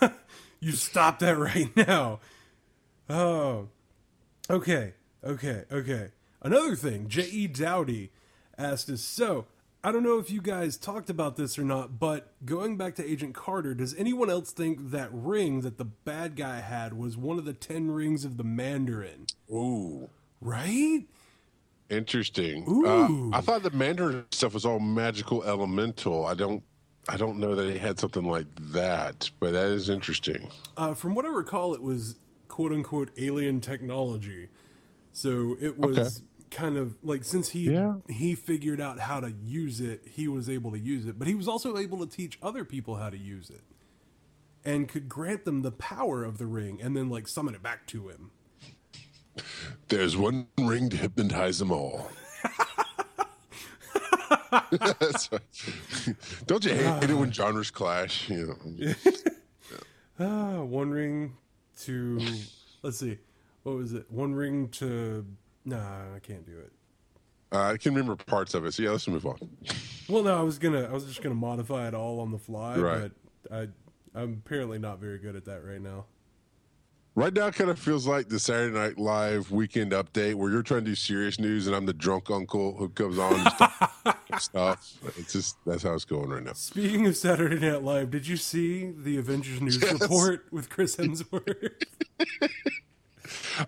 you stop that right now. Oh. Okay. Okay. Okay. Another thing, J.E. Dowdy asked us so. I don't know if you guys talked about this or not, but going back to Agent Carter, does anyone else think that ring that the bad guy had was one of the ten rings of the Mandarin? Ooh. Right? Interesting. Uh, I thought the Mandarin stuff was all magical elemental. I don't I don't know that it had something like that, but that is interesting. Uh, from what I recall, it was quote unquote alien technology. So it was Okay. kind of like since he Yeah. he figured out how to use it, he was able to use it. But he was also able to teach other people how to use it, and could grant them the power of the ring, and then like summon it back to him. There's one ring to hypnotize them all. That's right. Don't you hate it when genres clash? You know, Ah, one ring to let's see, what was it? One ring to Nah, I can't do it. Uh, I can remember parts of it. So yeah, let's move on. Well, no, I was gonna, I was just gonna modify it all on the fly, Right. but I, I'm apparently not very good at that right now. Right now, it kind of feels like the Saturday Night Live weekend update where you're trying to do serious news and I'm the drunk uncle who comes on and stuff. stuff. It's just that's how it's going right now. Speaking of Saturday Night Live, did you see the Avengers news Yes. report with Chris Hemsworth?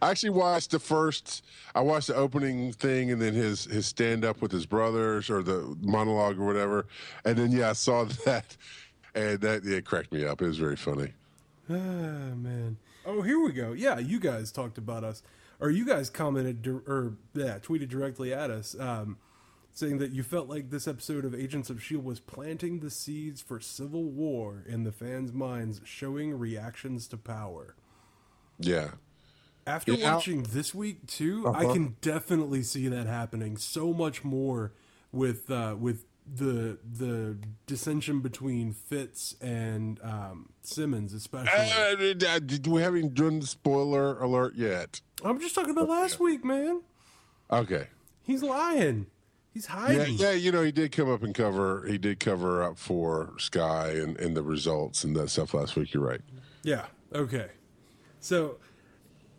I actually watched the first. I watched the opening thing and then his his stand up with his brothers or the monologue or whatever, and then yeah, I saw that, and that yeah, it cracked me up. It was very funny. ah, man. Oh, here we go. Yeah, you guys talked about us, or you guys commented or yeah, tweeted directly at us, um, saying that you felt like this episode of Agents of Shield was planting the seeds for civil war in the fans' minds, showing reactions to power. Yeah, After watching this week too, I Uh-huh. can definitely see that happening so much more with uh, with the the dissension between Fitz and um, Simmons, especially. uh, uh, did we haven't done the spoiler alert yet? I'm just talking about last week, man. Okay. He's lying. He's Yeah, hiding. yeah, you know, he did come up and cover. He did cover up for Skye and, and the results and that stuff last week. You're right. Yeah. Okay. So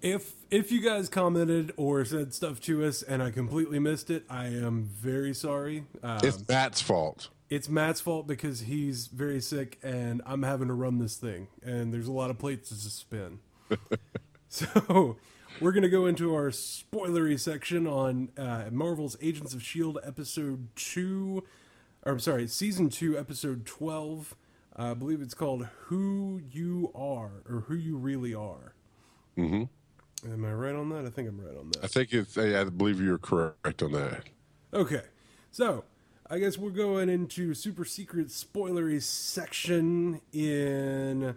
if if you guys commented or said stuff to us and I completely missed it, I am very sorry. Um, It's Matt's fault. it's Matt's fault because he's very sick and I'm having to run this thing and there's a lot of plates to spin. so we're gonna go into our spoilery section on uh, Marvel's Agents of Shield episode two, or I'm sorry, season two, episode twelve. Uh, I believe it's called "Who You Are" or "Who You Really Are." Mm-hmm. Am I right on that? I think I'm right on that. I think it's. I believe you're correct on that. Okay, so I guess we're going into super secret spoilery section in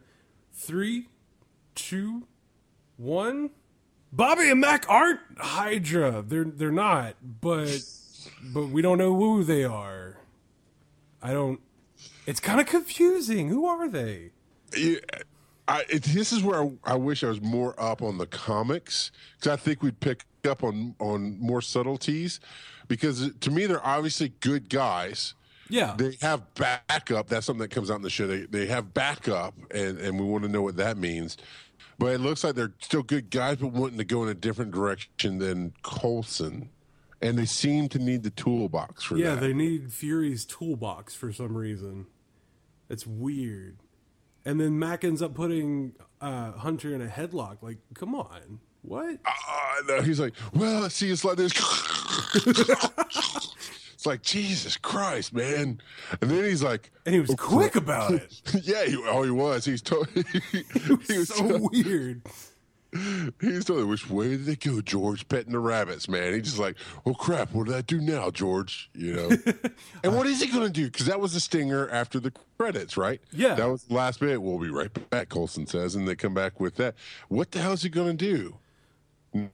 three, two, one. Bobby and Mac aren't Hydra. They're they're not, but but we don't know who they are. I don't. It's kind of confusing. Who are they? Yeah, I, it, this is where I, I wish I was more up on the comics because I think we'd pick up on on more subtleties. Because to me, they're obviously good guys. Yeah, They have backup. That's something that comes out in the show. They they have backup, and and we want to know what that means. But it looks like they're still good guys, but wanting to go in a different direction than Coulson. And they seem to need the toolbox for yeah. that. They need Fury's toolbox for some reason. It's weird. And then Mac ends up putting uh, Hunter in a headlock. Like, come on, what? Uh, no, he's like, well, see, it's like this. it's like Jesus Christ, man. And then he's like, And he was quick about it. yeah, he, oh, he was. He's totally. he was so weird. He's totally. Which way did they go, George? Petting the rabbits, man. He's just like, oh crap, what did I do now, George? You know. and what is he going to do? Because that was the stinger after the credits, right? Yeah. That was the last bit. We'll be right back. Coulson says, and they come back with that. What the hell is he going to do?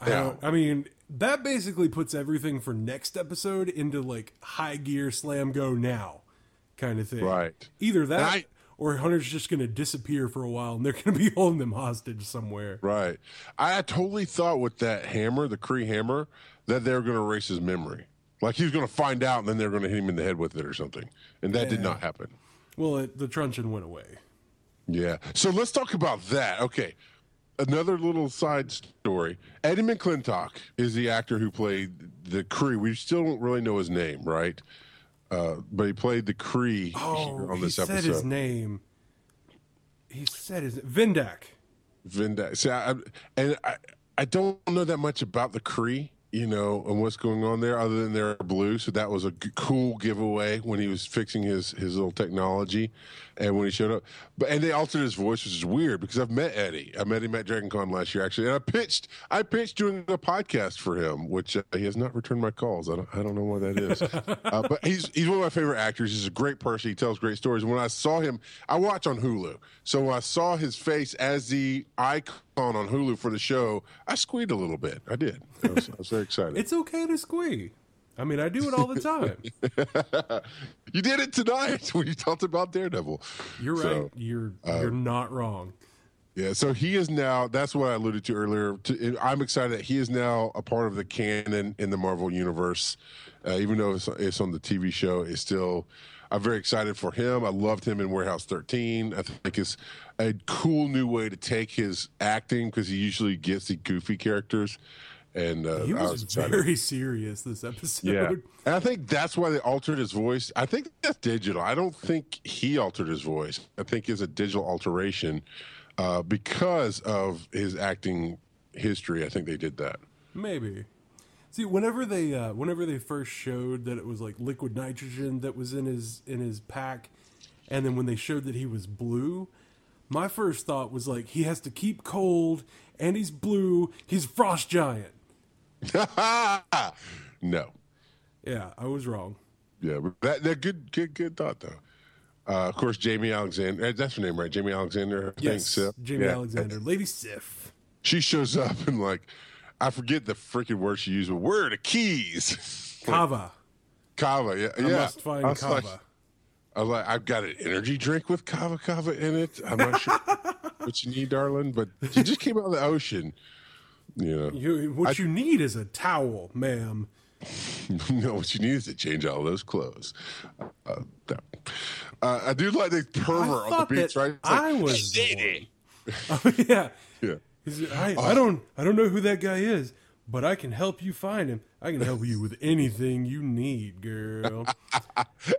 I, don't- I mean, that basically puts everything for next episode into like high gear, slam go now kind of thing. Right. Either that I- or Hunter's just going to disappear for a while and they're going to be holding them hostage somewhere. Right. I totally thought with that hammer, the Kree hammer, that they were going to erase his memory. Like he was going to find out, and then they're going to hit him in the head with it or something. And that did not happen. Well, it, the truncheon went away. Yeah. So let's talk about that. Okay. Another little side story. Eddie McClintock is the actor who played the Kree. We still don't really know his name, right? Uh, but he played the Kree Oh, on he this said episode. his name. He said his Vin-Tak. Vin-Tak. See, I, and I, I don't know that much about the Kree, you know, and what's going on there, other than they're blue. So that was a g- cool giveaway when he was fixing his his little technology, and when he showed up. But and they altered his voice, which is weird because I've met Eddie. I met him at DragonCon last year, actually, and I pitched I pitched doing a podcast for him, which uh, he has not returned my calls. I don't I don't know why that is, uh, but he's he's one of my favorite actors. He's a great person. He tells great stories. When I saw him, I watch on Hulu, so when I saw his face as the icon on Hulu for the show, I squeaked a little bit. I did. I was, I was very excited. It's okay to squee. I mean, I do it all the time. you did it tonight when you talked about Daredevil. You're So, uh, right. You're you're not wrong. Yeah, so he is now. That's what I alluded to earlier. To, I'm excited that he is now a part of the canon in the Marvel universe. Uh, even though it's, it's, on the TV show, it's still. I'm very excited for him. I loved him in Warehouse 13. I think it's a cool new way to take his acting because he usually gets the goofy characters. And uh, he was, was very serious this episode. Yeah, and I think that's why they altered his voice. I think that's digital. I don't think he altered his voice. I think it's a digital alteration uh, because of his acting history. I think they did that. Maybe. See, whenever they uh, whenever they first showed that it was like liquid nitrogen that was in his in his pack, and then when they showed that he was blue, my first thought was like he has to keep cold and he's blue. He's frost giant. no. Yeah, I was wrong. Yeah, that that good good good thought though. Uh, of course, Jaimie Alexander. That's her name, right? Jaimie Alexander. I yes, Sif. Jaimie yeah. Alexander, Lady Sif. She shows up and like, I forget the freaking word she used, but where are the keys? Kava. Kava. Yeah, I yeah. must find Kava. Like, I was like, I've got an energy drink with Kava Kava in it. I'm not sure what you need, darling, but you just came out of the ocean. Know, you, what I, you need is a towel, ma'am. no, what you need is to change all those clothes. Uh, uh, I do like the pervert on the beach, right? Like, I was hey, oh, yeah, yeah. I, uh, I don't, I don't know who that guy is, but I can help you find him. I can help you with anything you need, girl.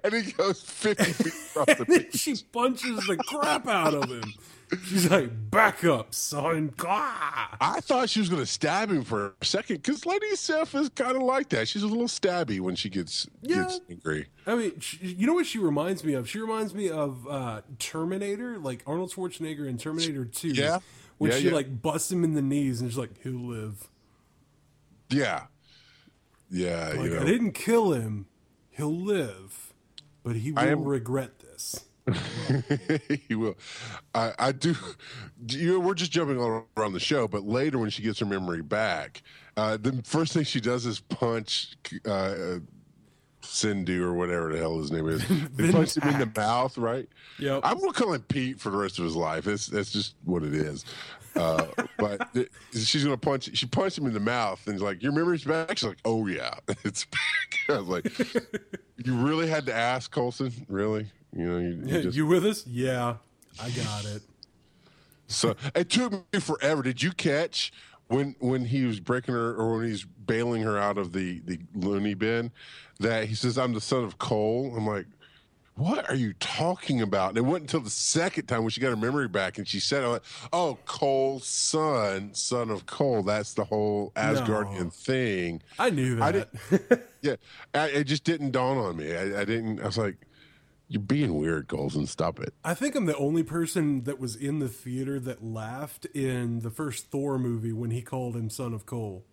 and he goes fifty feet across the beach. She punches the crap out of him. She's like, back up, son. I thought she was going to stab him for a second because Lady Sif is kind of like that. She's a little stabby when she gets, yeah. gets angry. I mean, she, you know what she reminds me of? She reminds me of uh, Terminator, like Arnold Schwarzenegger in Terminator 2. Yeah. When yeah, she yeah. like busts him in the knees and she's like, he'll live. Yeah. Yeah. Like, you know. I didn't kill him. He'll live, but he will am, regret. he will. I, I do. You we're just jumping all around the show, but later when she gets her memory back, uh, the first thing she does is punch uh, Sindhu or whatever the hell his name is. They punch him in the mouth, right? Yeah. I'm gonna call him Pete for the rest of his life. That's that's just what it is. Uh, but th- she's gonna punch. She punched him in the mouth, and he's like, "Your memory's back." She's like, "Oh yeah, it's back." I was like, "You really had to ask, Coulson? Really?" You know, you, you, just... you with us? Yeah, I got it. So it took me forever. Did you catch when when he was breaking her or when he's bailing her out of the the loony bin that he says, "I'm the son of Cole." I'm like, what are you talking about? And it wasn't until the second time when she got her memory back and she said, "Oh, Cole's son, son of Cole." That's the whole Asgardian no. thing. I knew that. I didn't, yeah, I, it just didn't dawn on me. I, I didn't. I was like, you're being weird, Coulson. Stop it. I think I'm the only person that was in the theater that laughed in the first Thor movie when he called him Son of Cole.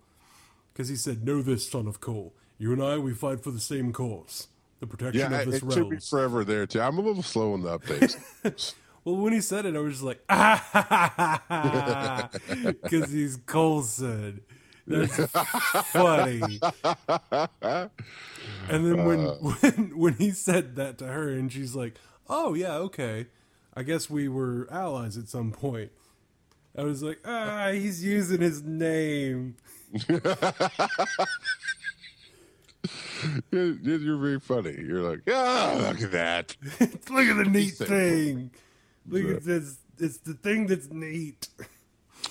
Because he said, Know this, Son of Cole. You and I, we fight for the same cause the protection yeah, of this it realm. took me forever there, too. I'm a little slow on the updates. well, when he said it, I was just like, ah, because he's Coulson. That's funny. And then when, uh, when when he said that to her, and she's like, "Oh yeah, okay, I guess we were allies at some point." I was like, "Ah, he's using his name." you're, very funny. You're like, ah, look at that. look at the neat thing. Look at this. It's the thing that's neat.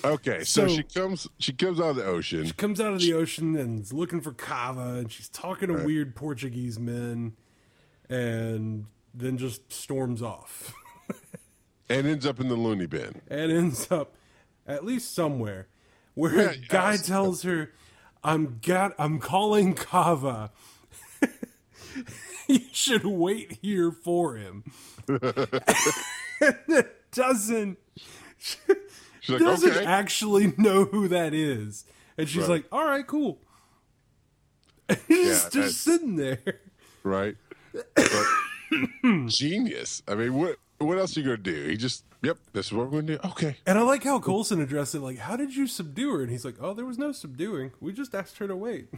Okay, so, so, she comes. She comes out of the ocean. She comes out of the ocean and is looking for Kava, and she's talking to right. weird Portuguese men, and then just storms off. and ends up in the loony bin. And ends up at least somewhere where yeah, a guy yes. tells her, "I'm got. I'm calling Kava. you should wait here for him." and it doesn't. She's like, doesn't okay. actually know who that is, and she's right. like, "All right, cool." And he's yeah, just sitting there, right? genius. I mean, what what else are you gonna do? He just, yep, this is what we're gonna do. Okay. And I like how Coulson addressed it, like, "How did you subdue her?" And he's like, "Oh, there was no subduing. We just asked her to wait."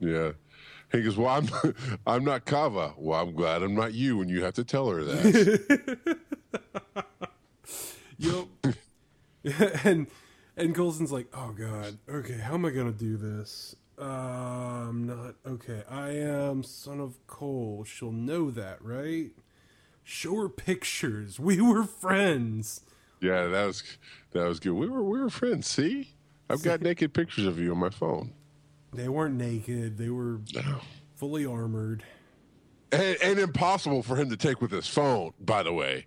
Yeah. He goes, "Well, I'm I'm not Kava. Well, I'm glad I'm not you when you have to tell her that." yep. and and Coulson's like, "Oh God, okay, how am I gonna do this? Uh, I'm not okay. I am son of Cole. She'll know that, right? Show her pictures. We were friends. Yeah, that was that was good. We were we were friends. See, I've got naked pictures of you on my phone. They weren't naked. They were fully armored. And, and impossible for him to take with his phone, by the way.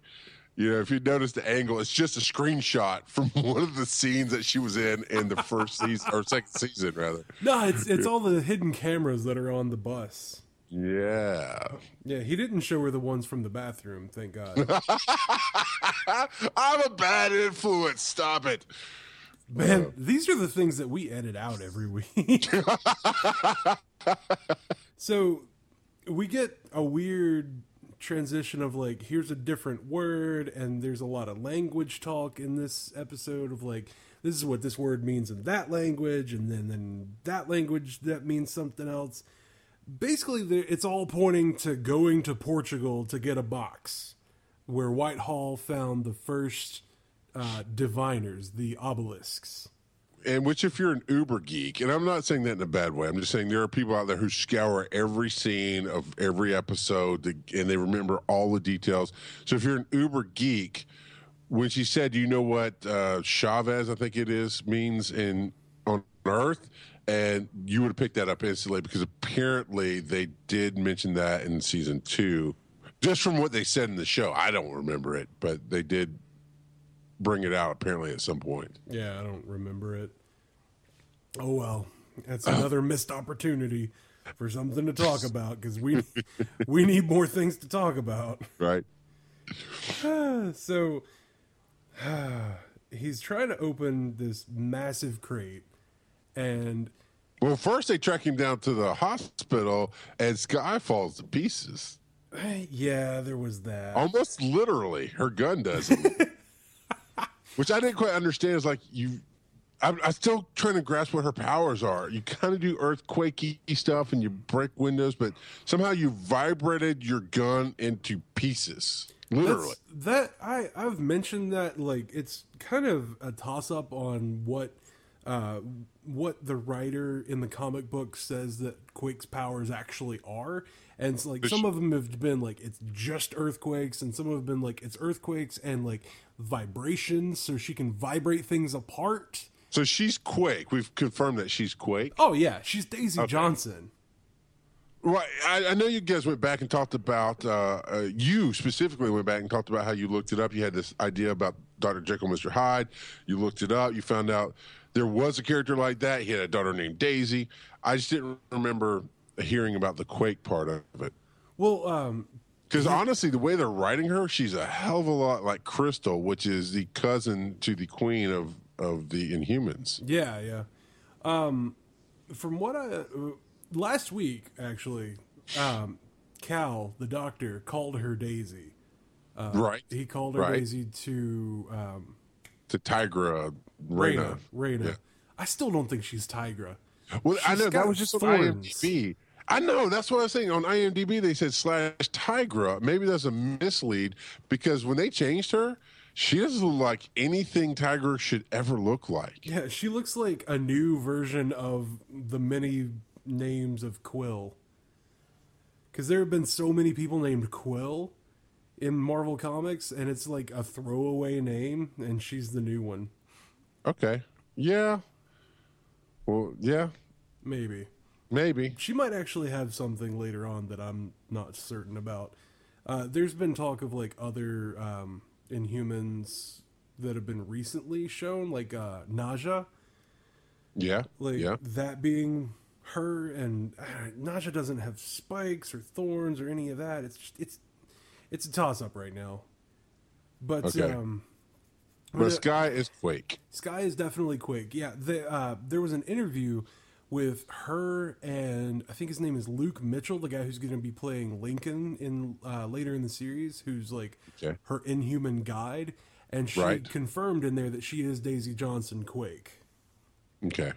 You know, if you notice the angle, it's just a screenshot from one of the scenes that she was in in the first season or second season, rather. No, it's it's all the hidden cameras that are on the bus. Yeah. Yeah, he didn't show her the ones from the bathroom, thank God. I'm a bad influence. Stop it. Man, uh. these are the things that we edit out every week. so we get a weird transition of like here's a different word and there's a lot of language talk in this episode of like this is what this word means in that language and then then that language that means something else. Basically it's all pointing to going to portugal to get a box where whitehall found the first uh, diviners the obelisks and which if you're an uber geek and i'm not saying that in a bad way i'm just saying there are people out there who scour every scene of every episode to, and they remember all the details. So if you're an uber geek when she said you know what uh, chavez i think it is means in on earth and you would have picked that up instantly because apparently they did mention that in season two just from what they said in the show. I don't remember it but they did bring it out apparently at some point. Yeah, I don't remember it. Oh well, that's uh-huh. another missed opportunity for something to talk about because we we need more things to talk about. Right. so he's trying to open this massive crate and well first they track him down to the hospital and Skye falls to pieces yeah there was that almost literally her gun does which I didn't quite understand. Is like you, I'm, I'm, still trying to grasp what her powers are. You kind of do earthquakey stuff and you break windows, but somehow you vibrated your gun into pieces. Literally, That's, that I I've mentioned that like it's kind of a toss up on what uh, what the writer in the comic book says that Quake's powers actually are. And it's like some of them have been like it's just earthquakes, and some have been like it's earthquakes and like vibrations, so she can vibrate things apart. So she's Quake. We've confirmed that she's Quake. Oh yeah, she's Daisy okay. Johnson. Right. I, I, know you guys went back and talked about uh, uh, you specifically went back and talked about how you looked it up. You had this idea about Dr. Jekyll, Mr. Hyde. You looked it up. You found out there was a character like that. He had a daughter named Daisy. I just didn't remember hearing about the Quake part of it. Well, um, because honestly, the way they're writing her, she's a hell of a lot like Crystal, which is the cousin to the queen of of the Inhumans. Yeah, yeah. Um, from what I last week actually, um, Cal the doctor called her Daisy. Uh, right. He called her right. Daisy to um, to Tigra Raina. Raina. Yeah. I still don't think she's Tigra. Well, she's I know that was just thorns. IMDb. I know that's what I was saying. On IMDb, they said slash Tigra. Maybe that's a mislead because when they changed her, she doesn't look like anything Tigra should ever look like. Yeah, she looks like a new version of the many names of Quill. Because there have been so many people named Quill in Marvel Comics, and it's like a throwaway name, and she's the new one. Okay. Yeah. Well, yeah. Maybe. Maybe. She might actually have something later on that I'm not certain about. Uh, there's been talk of like other um, Inhumans that have been recently shown, like uh, Naja. Yeah. Like yeah. that being her, and uh, Naja doesn't have spikes or thorns or any of that. It's just, it's it's a toss up right now. But okay. um, but Skye is Quake. Skye is definitely Quake. Yeah, the, uh, there was an interview with her and I think his name is Luke Mitchell, the guy who's going to be playing Lincoln in uh, later in the series, who's like okay. her Inhuman guide, and she right. confirmed in there that she is Daisy Johnson Quake. Okay.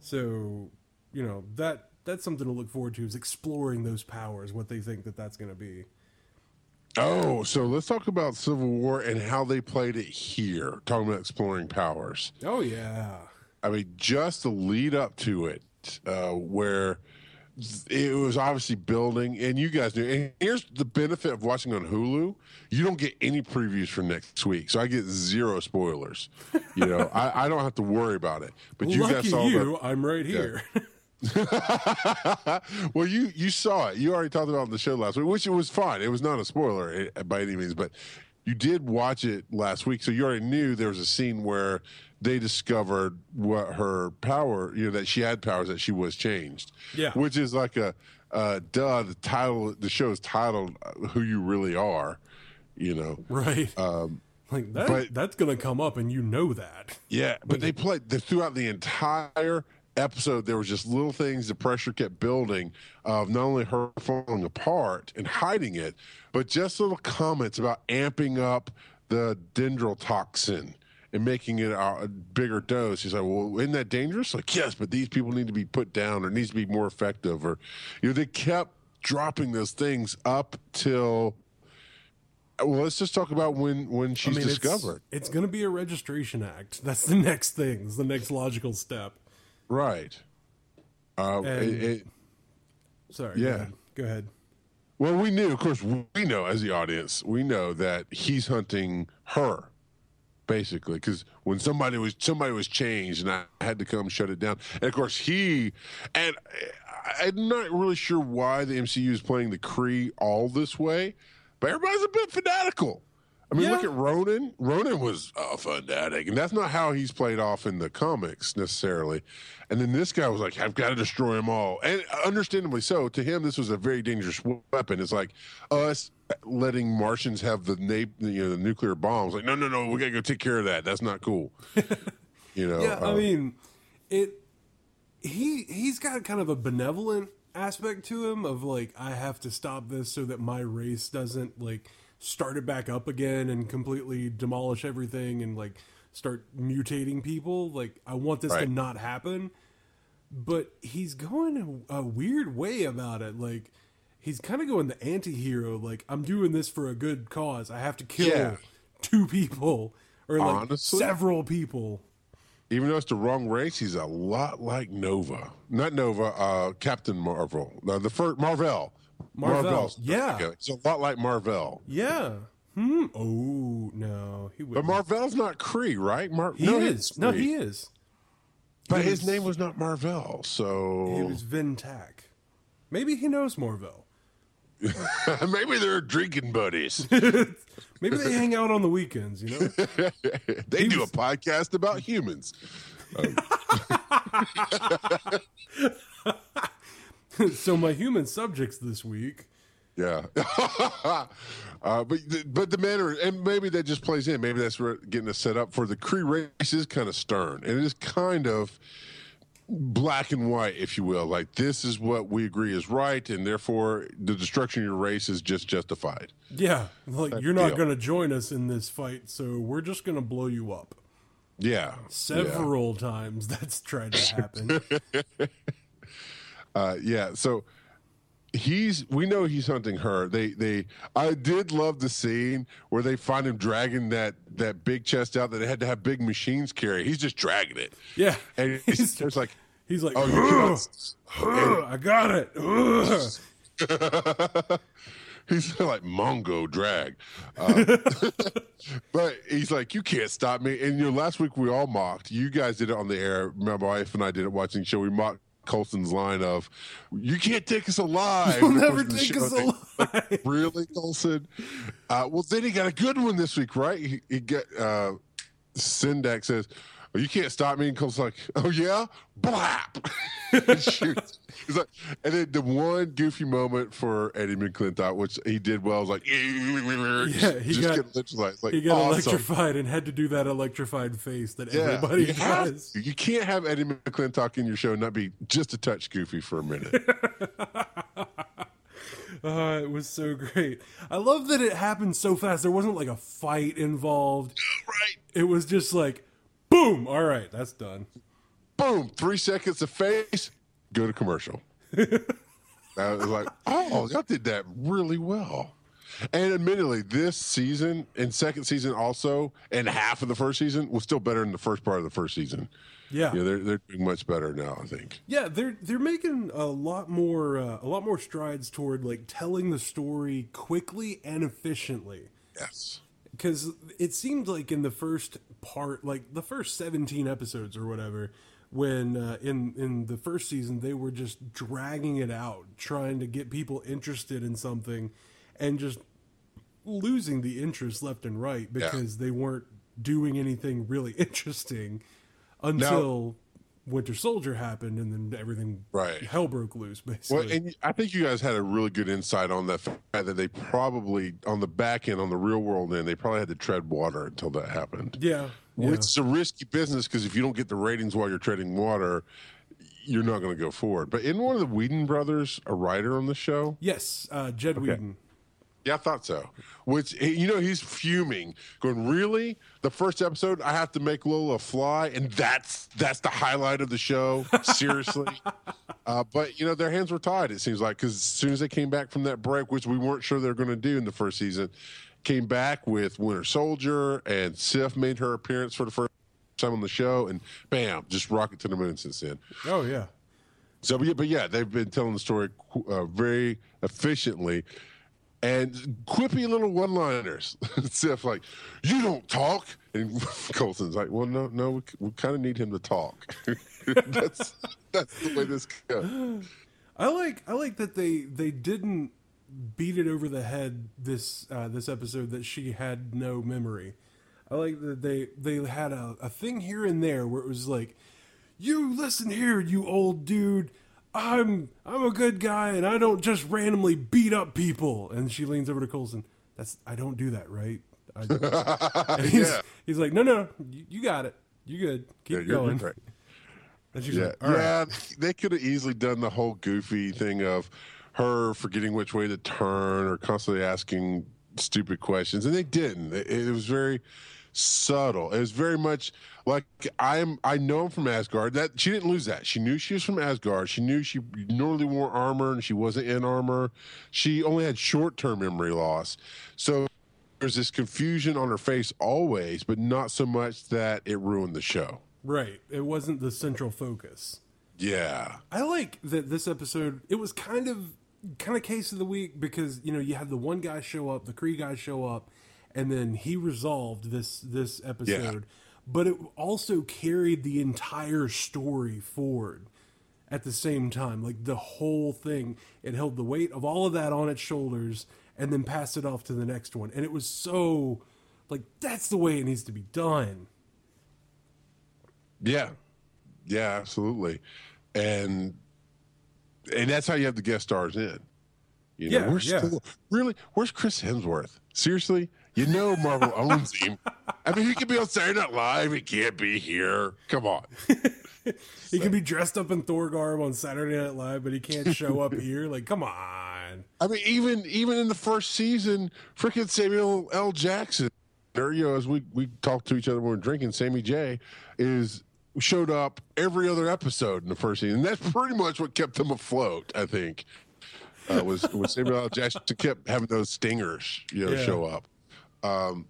So, you know that that's something to look forward to is exploring those powers, what they think that that's going to be. Oh, so let's talk about Civil War and how they played it here. Talking about exploring powers. Oh yeah. I mean, just the lead up to it, uh, where it was obviously building, and you guys knew. And here's the benefit of watching on Hulu: you don't get any previews for next week, so I get zero spoilers. You know, I, I don't have to worry about it. But you Lucky guys saw you, I'm right here. the. well, you you saw it. You already talked about it on the show last week, which it was fine. It was not a spoiler eh, by any means, but you did watch it last week, so you already knew there was a scene where they discovered what her power, you know, that she had powers, that she was changed. Yeah. Which is like a, uh, duh, the title, the show is titled uh, Who You Really Are, you know. right. Um, like that, but- that's gonna come up, and you know that. yeah, but they played the, throughout the entire episode. There was just little things. The pressure kept building of not only her falling apart and hiding it, but just little comments about amping up the dendrotoxin and making it a, bigger dose. He's like, "Well, isn't that dangerous?" Like, yes, but these people need to be put down or needs to be more effective. Or, you know, they kept dropping those things up till. Well, let's just talk about when when she's I mean, discovered. It's, it's gonna be a registration act. That's the next thing. It's the next logical step. Right. Uh, And- it- it- Sorry. Yeah. Go ahead. Go ahead. well, we knew, of course, we know as the audience, we know that he's hunting her, basically, because when somebody was somebody was changed, and I had to come shut it down. And of course, he and I'm not really sure why the MCU is playing the Kree all this way, but everybody's a bit fanatical. I mean, look at Ronan. Ronan was a fanatic, and that's not how he's played off in the comics necessarily. And then this guy was like, "I've got to destroy them all," and understandably so. To him, this was a very dangerous weapon. It's like us letting Martians have the na- you know the nuclear bombs. Like, no, no, no, we got to go take care of that. That's not cool. you know. Yeah, I uh, mean, it. He he's got kind of a benevolent aspect to him of like I have to stop this so that my race doesn't like start it back up again and completely demolish everything and like start mutating people. Like I want this to not happen. But he's going a, a weird way about it. Like he's kind of going the anti-hero like I'm doing this for a good cause. I have to kill Yeah. two people or like Honestly? several people. even though it's the wrong race, he's a lot like Nova. Not Nova, uh, Captain Marvel. No, the first Marvel. Marvel, yeah. It's a lot like Marvel. Yeah. Hmm. Oh no, he But was. Marvel's not Kree, right? Mar- he no, is. No, he is. But he his was- name was not Marvel, so He was Vin-Tak. Maybe he knows Mar-Vell. maybe they're drinking buddies. Maybe they hang out on the weekends. You know. they do a podcast about humans. so my human subjects this week. Yeah, uh, but but the manner and maybe that just plays in. Maybe that's where getting us set up for the Kree race is kind of stern and it is kind of black and white, if you will. Like this is what we agree is right, and therefore the destruction of your race is just justified. Yeah, like you're not going to join us in this fight, so we're just going to blow you up. Yeah, Several times that's tried to happen. Uh, yeah. So he's we know he's hunting her. They they I did love the scene where they find him dragging that that big chest out that they had to have big machines carry. He's just dragging it. Yeah, And he's, like he's like, oh you "Ugh, ugh, I got it. He's like Mongo drag, uh, but he's like, you can't stop me. And you know, last week we all mocked. You guys did it on the air. My wife and I did it watching the show. We mocked Coulson's line of, "You can't take us alive." You'll never course, in the take us alive. really, Coulson? Uh, well, then he got a good one this week, right? He, he got uh, says, oh, "You can't stop me." And Coulson's like, "Oh yeah, blap!" shoots. Like, and then the one goofy moment for Eddie McClintock, which he did well, was like, Yeah, he just got- get electrified. Like, He got awesome. electrified and had to do that electrified face that Yeah, everybody you, does. to. you can't have Eddie McClintock in your show and not be just a touch goofy for a minute. Uh, it was so great. I love that it happened so fast. There wasn't like a fight involved. right. It was just like, boom. All right, that's done. boom, three seconds of face, go to commercial. I was like, oh, y'all did that really well. And admittedly, this season and second season also, and half of the first season was still better than the first part of the first season. Yeah, yeah, they're they're doing much better now. I think. Yeah, they're they're making a lot more uh, a lot more strides toward like telling the story quickly and efficiently. Yes. Because it seemed like in the first part, like the first seventeen episodes or whatever, when uh, in in the first season they were just dragging it out, trying to get people interested in something, and just losing the interest left and right because yeah. they weren't doing anything really interesting until now, Winter Soldier happened, and then everything right hell broke loose. Basically, well, and I think you guys had a really good insight on that fact that they probably on the back end, on the real world end, they probably had to tread water until that happened. Yeah, yeah. it's a risky business because if you don't get the ratings while you're treading water, you're not going to go forward. But in one of the Whedon brothers, a writer on the show? Yes, uh, Jed okay. Whedon. Yeah, I thought so. Which you know he's fuming, going, "Really? The first episode, I have to make Lola fly, and that's that's the highlight of the show. Seriously." uh, but you know their hands were tied. It seems like because as soon as they came back from that break, which we weren't sure they were going to do in the first season, came back with Winter Soldier, and Sif made her appearance for the first time on the show, and bam, just rocket to the moon since then. Oh yeah. So, but yeah, but yeah they've been telling the story uh, very efficiently and quippy little one-liners. Sif like, "You don't talk," and Coulson's like, "Well, no, no, we, we kind of need him to talk." that's that's the way this goes. I like I like that they they didn't beat it over the head this uh, this episode that she had no memory. I like that they they had a, a thing here and there where it was like, "You listen here, you old dude." I'm I'm a good guy and I don't just randomly beat up people. And she leans over to Coulson. That's I don't do that, right? I, he's, yeah. he's like, no, no, you, you got it. You good. Keep yeah, going. Right. And she's yeah, like, yeah. Right. They could have easily done the whole goofy thing of her forgetting which way to turn or constantly asking stupid questions, and they didn't. It, it was very subtle. It was very much like I'm. I know I'm from Asgard. That she didn't lose that. She knew she was from Asgard. She knew she normally wore armor and she wasn't in armor. She only had short term memory loss. So there's this confusion on her face always, but not so much that it ruined the show. Right. It wasn't the central focus. Yeah. I like that this episode. It was kind of kind of case of the week because you know you had the one guy show up, the Kree guy show up, and then he resolved this this episode. Yeah. But it also carried the entire story forward at the same time. Like the whole thing, it held the weight of all of that on its shoulders and then passed it off to the next one. And it was so like that's the way it needs to be done. Yeah. Yeah, absolutely. And and that's how you have the guest stars in. You know, yeah, yeah. really where's Chris Hemsworth? Seriously? You know Marvel owns him. I mean, he could be on Saturday Night Live. He can't be here. Come on. he so. can be dressed up in Thor garb on Saturday Night Live, but he can't show up here. Like, come on. I mean, even even in the first season, freaking Samuel L. Jackson, or you know, as we we talked to each other when we are drinking, Sammy J is showed up every other episode in the first season. And that's pretty much what kept them afloat. I think uh, was was Samuel L. Jackson kept having those stingers, you know, yeah. show up. Um,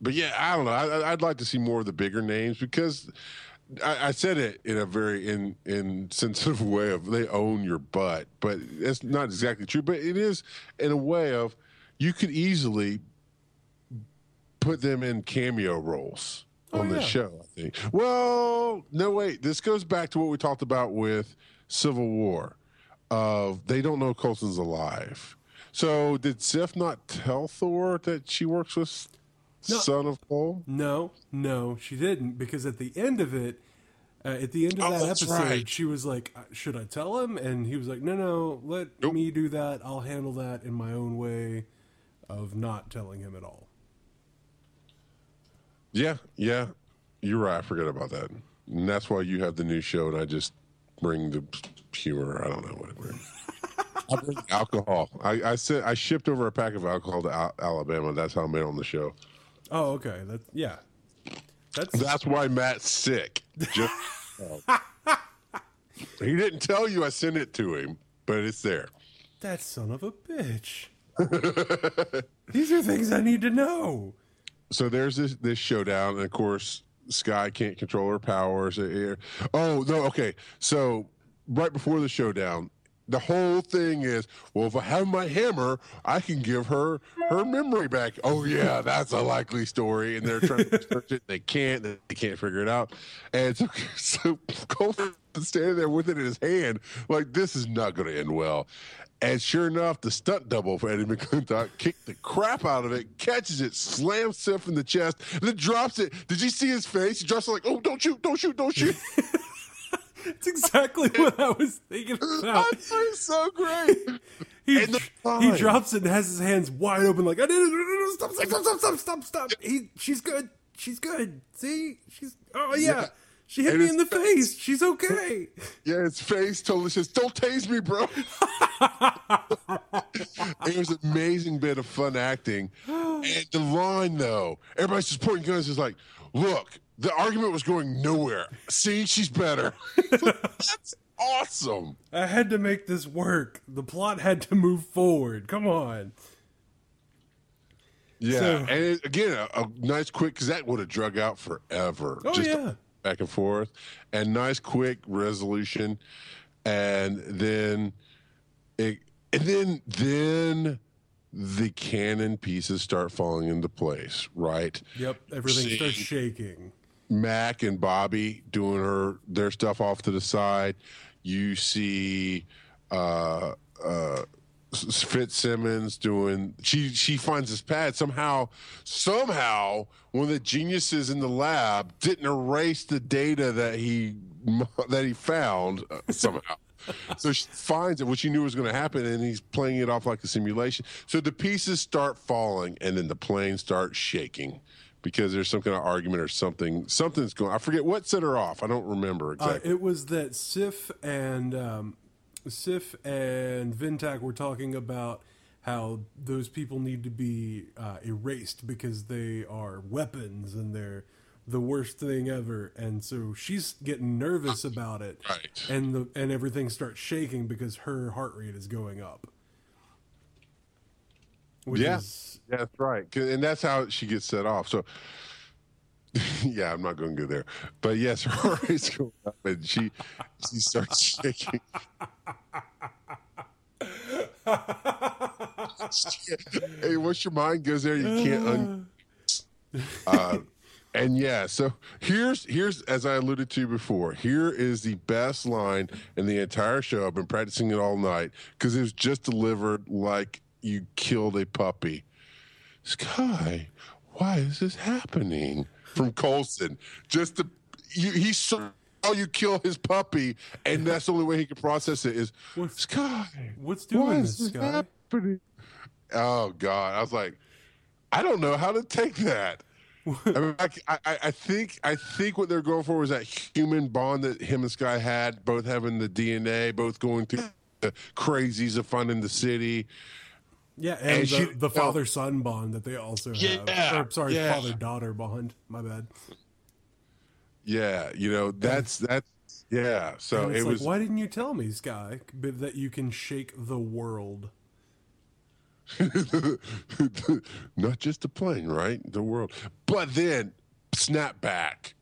but yeah, I don't know. I, would like to see more of the bigger names because I, I, said it in a very in in sensitive way of they own your butt, but it's not exactly true. But it is in a way of you could easily put them in cameo roles oh, on the yeah. show. I think. Well, no, wait. This goes back to what we talked about with Civil War. Of they don't know Coulson's alive. So did Sif not tell Thor that she works with no. Son of Coul? No, no, she didn't because at the end of it, uh, at the end of oh, that episode, right. she was like, uh, "Should I tell him?" And he was like, "No, no, let nope. me do that. I'll handle that in my own way of not telling him at all." Yeah, yeah, you're right. I forgot about that, and that's why you have the new show, and I just bring the humor. I don't know what. I bring alcohol. I, I said I shipped over a pack of alcohol to Al- Alabama. That's how I made on the show. Oh, okay. That yeah. That's that's why Matt's sick. Just, he didn't tell you I sent it to him, but it's there. That son of a bitch. These are things I need to know. So there's this this showdown, and of course, Skye can't control her powers. Uh, Oh no, okay. So right before the showdown, the whole thing is, well, if I have my hammer, I can give her her memory back. Oh yeah, that's a likely story. And they're trying to search it, they can't, they can't figure it out. And so, so Coulson's standing there with it in his hand, like this is not going to end well. And sure enough, the stunt double for Eddie McClintock kicked the crap out of it, catches it, slams Sif in the chest, and then drops it. Did you see his face? He drops it like, "Oh, don't shoot, don't shoot, don't shoot." It's exactly what I was thinking about. That's so great. He, he drops it and has his hands wide open, like I did it. Stop! Stop! Stop! Stop! Stop! Stop! He, she's good. She's good. See, she's. Oh yeah, Yeah. She hit And me in the it's- face. She's okay. Yeah, his face totally says, "Don't tase me, bro." it was an amazing bit of fun acting, and the line though, everybody's just pointing guns. Is like, look, the argument was going nowhere. See, she's better. That's awesome. I had to make this work. The plot had to move forward. Come on. Yeah, So- and it, again, a, a nice quick because that would have drug out forever. Oh, yeah. Back and forth, and nice quick resolution, and then it, and then then the canon pieces start falling into place. Right, Yep. Everything See. starts shaking. Mac and Bobby doing her their stuff off to the side. You see uh uh Fitzsimmons doing she she finds his pad somehow somehow one of the geniuses in the lab didn't erase the data that he that he found uh, somehow. So she finds it what she knew was going to happen and he's playing it off like a simulation. So the pieces start falling and then the plane starts shaking because there's some kind of argument or something something's going i forget what set her off i don't remember Uh, exactly. it was that Sif and um, Sif and Vin-Tak were talking about how those people need to be uh, erased because they are weapons and they're the worst thing ever. And so she's getting nervous about it, Right. and the and everything starts shaking because her heart rate is going up. Which Yeah. is that's right And that's how she gets set off. So, yeah, I'm not going to go there. But yes, her heart rate's going up and she, she starts shaking. hey, once your mind goes there, you can't un- uh, and yeah, so here's here's as I alluded to before. Here is the best line in the entire show. I've been practicing it all night because it was just delivered like you killed a puppy. Skye, why is this happening? From Coulson, just to you, he saw you kill his puppy, and that's the only way he can process it is What's- Skye. what's doing is this, this guy? happening? Oh God! I was like, I don't know how to take that. I, mean, I, I, I think I think what they're going for was that human bond that him and Skye had, both having the DNA, both going through the crazies of fun in the city. Yeah, and, And the, the father son bond that they also have. Or, sorry, yeah. father daughter bond. My bad. Yeah, you know that's that's yeah. So it like, was why didn't you tell me, Skye, that you can shake the world? not just the plane, right? The world. But then snap back.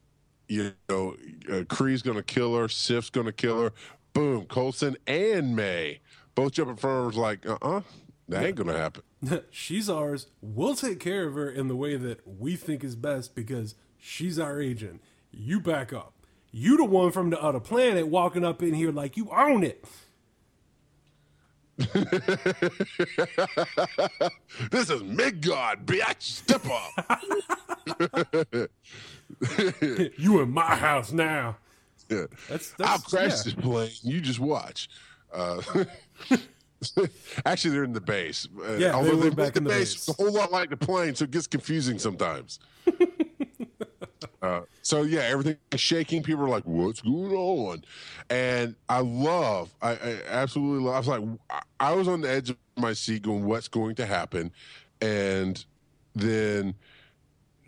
You know, uh, Kree's going to kill her. Sif's to kill her. Boom. Coulson and May both jump in front of her. Like, uh, uh that ain't going to happen. she's ours. We'll take care of her in the way that we think is best because she's our agent. You back up. You the one from the other planet walking up in here like you own it. This is Midgard, bitch. Step up. You in my house now. yeah. That's, I'll that's crash yeah. this plane. You just watch. Uh, actually, they're in the base. Uh, Yeah, they although were they back in the base base. a whole lot like the plane, so it gets confusing sometimes. Uh, so yeah, everything is shaking. People are like, "What's going on?" And I love, I, I absolutely love. I was like, I- I was on the edge of my seat, going, "What's going to happen?" And then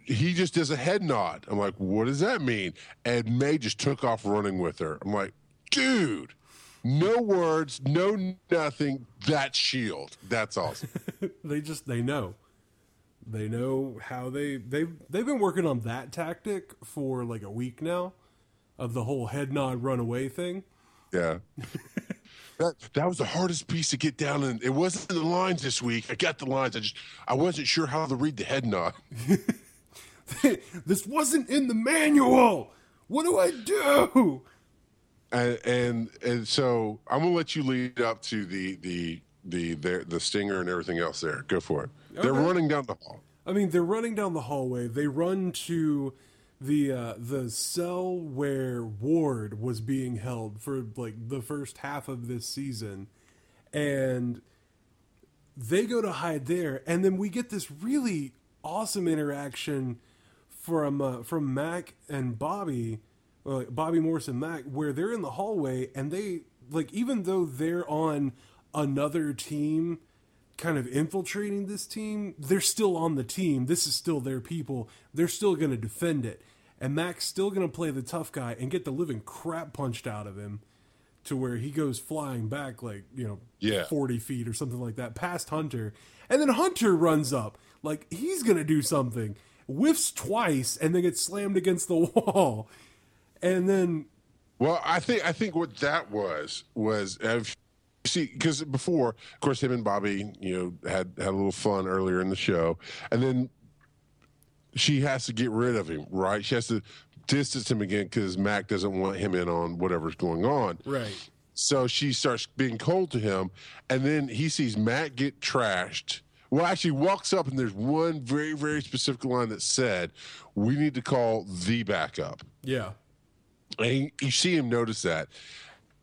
he just does a head nod. I'm like, what does that mean? And May just took off running with her. I'm like, dude, No words, no nothing. That shield. That's awesome. they just they know. They know how they they they've been working on that tactic for like a week now of the whole head nod run away thing. Yeah. that that was the hardest piece to get down and it wasn't in the lines this week. I got the lines. I just I wasn't sure how to read the head nod. this wasn't in the manual. What do I do? And and and so I'm gonna let you lead up to the the the the, the stinger and everything else there. Go for it. They're running down the hall. I mean, they're running down the hallway. They run to the uh, the cell where Ward was being held for like the first half of this season, and they go to hide there. And then we get this really awesome interaction from uh, from Mac and Bobby, uh, Bobby Morse and Mac, where they're in the hallway and they like even though they're on another team kind of infiltrating this team, they're still on the team. This is still their people. They're still going to defend it. And Mac's still going to play the tough guy and get the living crap punched out of him to where he goes flying back like, you know, Yeah. 40 feet or something like that past Hunter. And then Hunter runs up like he's going to do something, whiffs twice, and then gets slammed against the wall. And then Well, I think I think what that was was if see because before, of course, him and Bobby, you know, had had a little fun earlier in the show, and then she has to get rid of him, right? She has to distance him again because Mac doesn't want him in on whatever's going on. right. So she starts being cold to him, and then he sees Matt get trashed. Well, actually, walks up, and there's one very, very specific line that said, "We need to call the backup." Yeah. And you see him notice that.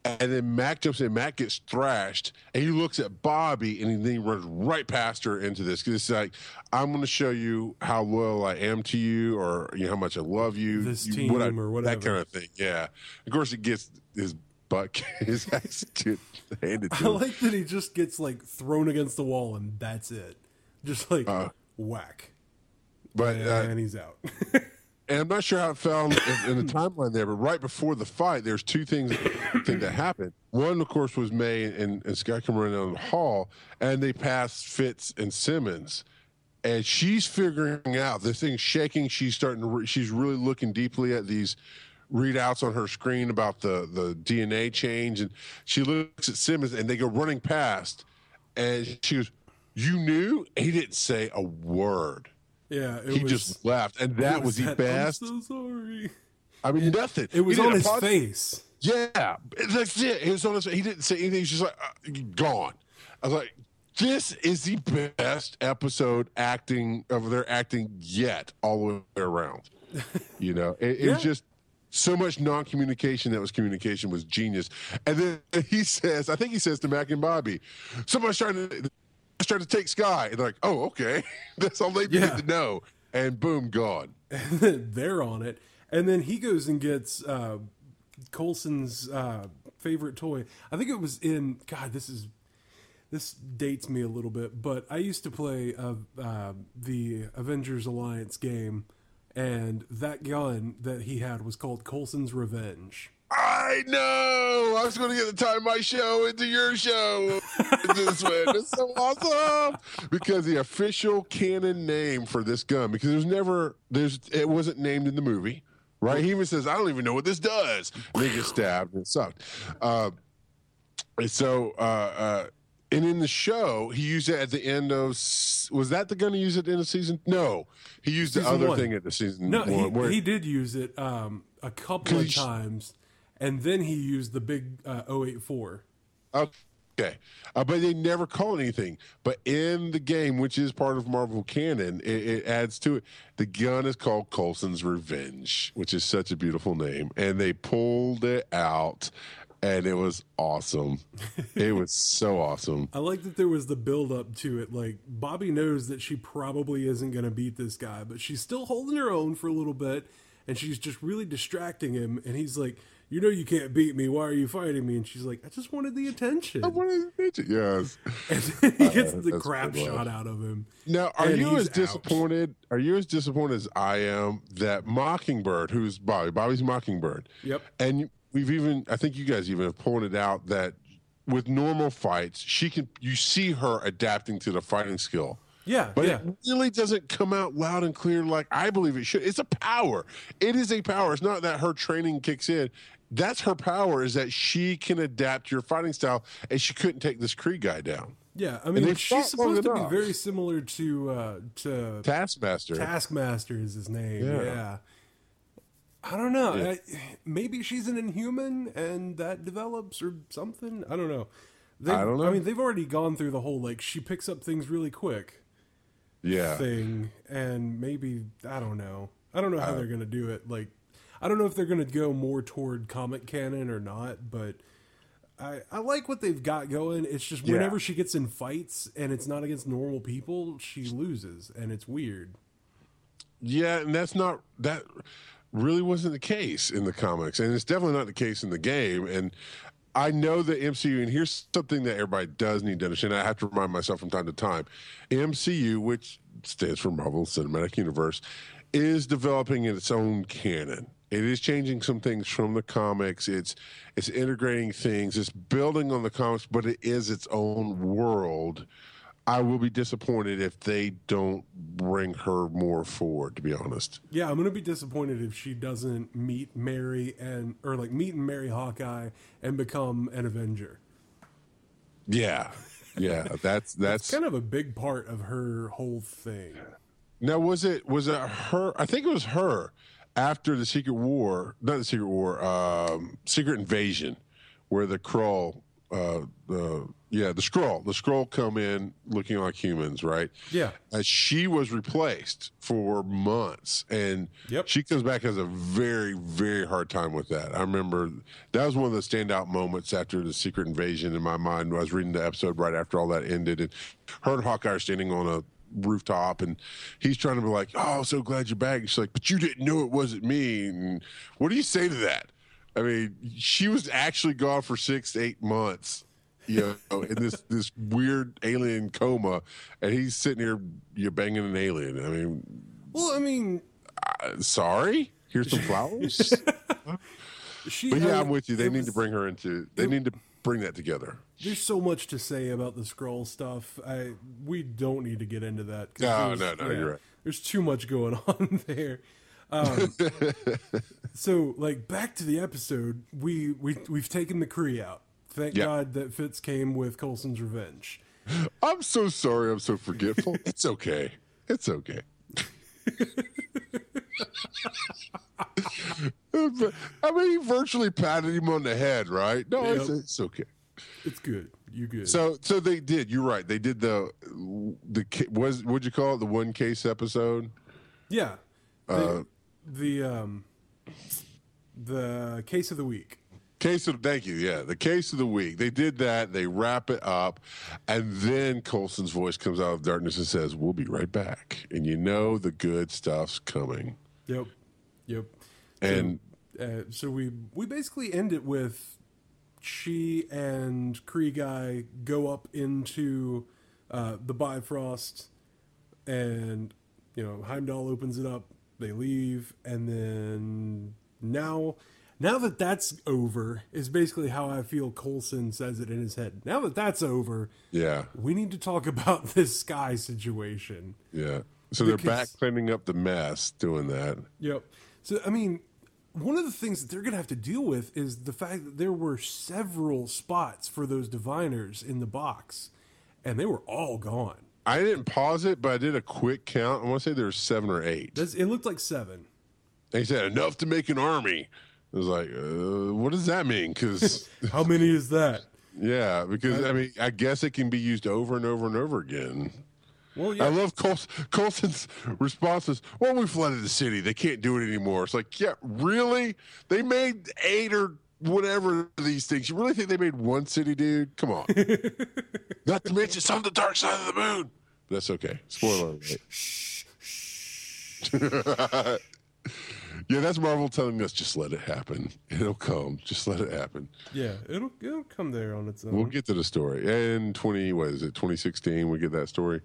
And then Mac jumps in, Mac gets thrashed, and he looks at Bobby, and he, then he runs right past her into this. Because it's like, I'm going to show you how loyal I am to you, or you know, how much I love you, This you- team I- or whatever. That kind of thing. Yeah. Of course, it gets his butt, his ass handed I to him. like that he just gets like thrown against the wall and that's it. Just like Uh, whack. But uh, and he's out. and I'm not sure how it fell in, in the timeline there, but right before the fight, there's two things that happened. One, of course, was May and, and Scott come running down the hall, and they passed Fitz and Simmons, and she's figuring out this thing's shaking. She's starting to. Re- she's really looking deeply at these readouts on her screen about the the DNA change, and she looks at Simmons, and they go running past, and she goes, "You knew?" He didn't say a word. Yeah, it He was, just left, and that it was the that, best. I'm so sorry. I mean, nothing. It was He on his apologize. face. Yeah, that's it. It was on his. He didn't say anything. He's just like uh, gone. I was like, this is the best episode acting of their acting yet, all the way around. You know, it, it was just so much non-communication that was communication was genius. And then he says, I think he says to Mac and Bobby, somebody's trying to trying to take Skye, and they're like, oh, okay, that's all they Yeah. need to know. And boom, gone. They're on it. And then he goes and gets uh, Coulson's uh, favorite toy. I think it was in God. This is this dates me a little bit, but I used to play uh, uh, the Avengers Alliance game, and that gun that he had was called Coulson's Revenge. I know. I was going to get the time my show into your show. this way. It's so awesome because the official canon name for this gun because there's never there's it wasn't named in the movie, right? He even says I don't even know what this does. And they get stabbed and sucked. Uh, and so. Uh, uh, and in the show, he used it at the end of. Was that the gun he used at the end of season? No, he used the other one. thing at the season No, one. he, he did use it um, a couple of times, and then he used the big uh, 084. Okay, uh, but they never call it anything. But in the game, which is part of Marvel canon, it, it adds to it. The gun is called Coulson's Revenge, which is such a beautiful name, and they pulled it out, and it was awesome. it was so awesome. I like that there was the build up to it. Like Bobby knows that she probably isn't going to beat this guy, but she's still holding her own for a little bit, and she's just really distracting him. And he's like, "You know, you can't beat me. Why are you fighting me?" And she's like, "I just wanted the attention." What is it? Yes. And then he gets uh, the crap shot out of him. Now, are you as out. disappointed? Are you as disappointed as I am that Mockingbird, who's Bobby, Bobby's Mockingbird, Yep. and we've even I think you guys even have pointed out that with normal fights, she can you see her adapting to the fighting skill. Yeah, But yeah. it really doesn't come out loud and clear like I believe it should. It's a power. It is a power. It's not that her training kicks in. That's her power is that she can adapt your fighting style and she couldn't take this Kree guy down. Yeah, I mean, she's supposed to be very similar to uh, to Taskmaster. Taskmaster is his name. Yeah. Yeah. I don't know. Yeah. I, maybe she's an Inhuman, and that develops or something. I don't know. They, I don't know. I mean, they've already gone through the whole like she picks up things really quick yeah. thing, and maybe I don't know. I don't know Uh, how they're gonna do it. Like, I don't know if they're gonna go more toward comic canon or not, but. I, I like what they've got going. It's just Yeah. whenever she gets in fights and it's not against normal people, she loses, and it's weird. Yeah, and that's not that really wasn't the case in the comics, and it's definitely not the case in the game. And I know the MCU, and here's something that everybody does need to understand. I have to remind myself from time to time: MCU, which stands for Marvel Cinematic Universe, is developing its own canon. It is changing some things from the comics. It's it's integrating things. It's building on the comics, but it is its own world. I will be disappointed if they don't bring her more forward. To be honest, Yeah, I'm gonna be disappointed if she doesn't meet Mary and or like meet and marry Hawkeye and become an Avenger. yeah, yeah. That's that's It's kind of a big part of her whole thing. now. Was it was it her? I think it was her after the Secret War, not the Secret War, um, Secret Invasion, where the Crawl, uh, the yeah, the Skrull, the Skrull come in looking like humans, right? Yeah. Uh, she was replaced for months, and Yep. she comes back has a very, very hard time with that. I remember that was one of the standout moments after the secret invasion in my mind. I was reading the episode right after all that ended, and her and Hawkeye are standing on a rooftop, and he's trying to be like, "Oh, so glad you're back." And she's like, "But you didn't know it wasn't me." And what do you say to that? I mean, she was actually gone for six, eight months you know, in this this weird alien coma, and he's sitting here, you're banging an alien. I mean, Well, I mean, uh, sorry. Here's some flowers. she. but yeah, I- I'm with you. They need was- to bring her into. They need to bring that together. There's so much to say about the Skrull stuff. I we don't need to get into that. No, there's- no, no, you're right. There's too much going on there. Um, so, like, back to the episode, we we we've taken the Kree out. Thank Yeah. God that Fitz came with Coulson's Revenge. I'm so sorry. I'm so forgetful. it's okay. It's okay. I mean, he virtually patted him on the head, right? No, it's, Yep. it's okay. It's good. You good? So, so they did. You're right. They did the the was what'd you call it? The one case episode. yeah. Uh, the um the case of the week. Case of thank you, yeah, the case of the week. They did that. They wrap it up, and then Coulson's voice comes out of darkness and says, "We'll be right back." And you know the good stuff's coming. Yep. Yep. And Uh, so we we basically end it with she and Kree guy go up into uh, the Bifrost, and you know Heimdall opens it up. They leave, and then now, now that that's over, is basically how I feel. Coulson says it in his head. Now that that's over, yeah, we need to talk about this Skye situation. yeah. So they're back cleaning up the mess, doing that. Yep. So I mean, one of the things that they're going to have to deal with is the fact that there were several spots for those diviners in the box, and they were all gone. I didn't pause it, but I did a quick count. I want to say there were seven or eight. That's, it looked like seven. They said enough to make an army. I was like, uh, what does that mean? Because How many is that? yeah, because I mean, I guess it can be used over and over and over again. Well, I love Cols- Coulson's responses. Well, we flooded the city. They can't do it anymore. It's like, yeah, really? They made eight or whatever these things. You really think they made one city, dude? Come on. Not to mention some of the dark side of the moon. That's okay. Spoiler alert. yeah, that's Marvel telling us just let it happen. It'll come. Just let it happen. yeah, it'll it'll come there on its own. We'll get to the story. And 20, what is it, 2016, we get that story.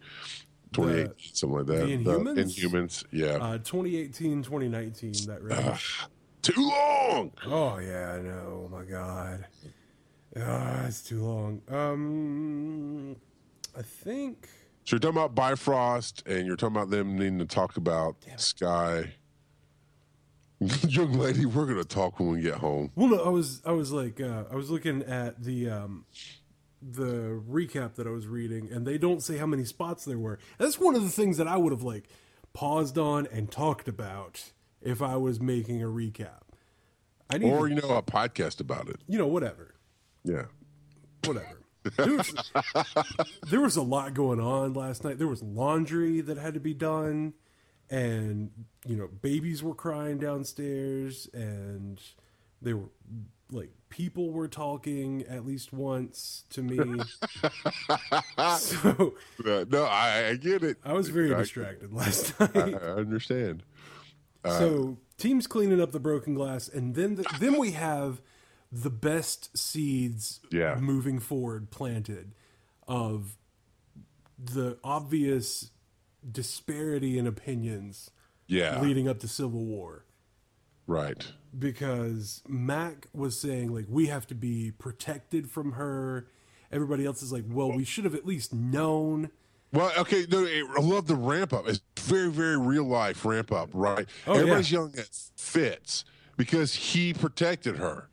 2018, something like that. the Inhumans? Inhumans, yeah. uh, 2018, 2019, that range. too long. Oh yeah, I know. Oh my god. Ah, it's too long. Um, I think. So you're talking about Bifrost, and you're talking about them needing to talk about Skye. Young lady, we're gonna talk when we get home. Well, no, I was I was like uh, I was looking at the um, the recap that I was reading, and they don't say how many spots there were. That's one of the things that I would have like paused on and talked about if I was making a recap. I need, Or to, you know, a podcast about it. you know, whatever, Yeah. whatever. There was, there was a lot going on last night. There was laundry that had to be done, and you know, babies were crying downstairs, and they were like people were talking at least once to me. so Uh, no, I, I get it. I was very I- distracted last I, night. I understand. so teams cleaning up the broken glass, and then the, then we have the best seeds Yeah. moving forward planted of the obvious disparity in opinions Yeah. leading up to Civil War. Right. because Mac was saying like we have to be protected from her. Everybody else is like, well, we should have at least known. Well, okay, no, I love the ramp up. It's very, very real life ramp up, right? Oh, Everybody's yelling at Fitz because he protected her.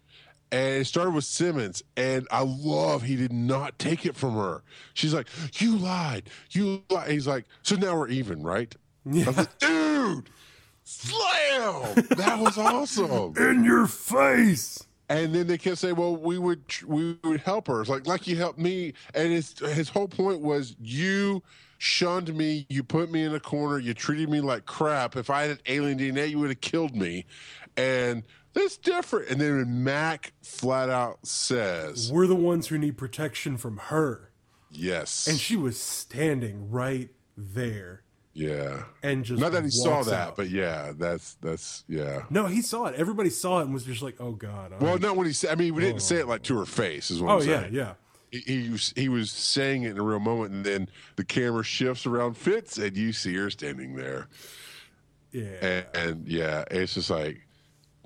And it started with Simmons, and I love he did not take it from her. She's like, You lied. You lied. He's like, So now we're even, right? I was like, Dude, slam! That was awesome. In your face. And then they kept saying, "Well, we would we would help her." It's like like you helped me. And his his whole point was you shunned me, you put me in a corner, you treated me like crap. If I had alien DNA, you would have killed me. And that's different. And then when Mac flat out says, We're the ones who need protection from her, "Yes," and she was standing right there yeah. and just Not that he saw that, out. but yeah, that's that's yeah. no, he saw it. Everybody saw it and was just like, "Oh God." I'm- Well, not when he said. I mean, we didn't oh. say it like to her face. Is what oh I'm yeah, saying. yeah. he, he was he was saying it in a real moment, and then the camera shifts around Fitz, and you see her standing there, Yeah. and, and yeah, it's just like,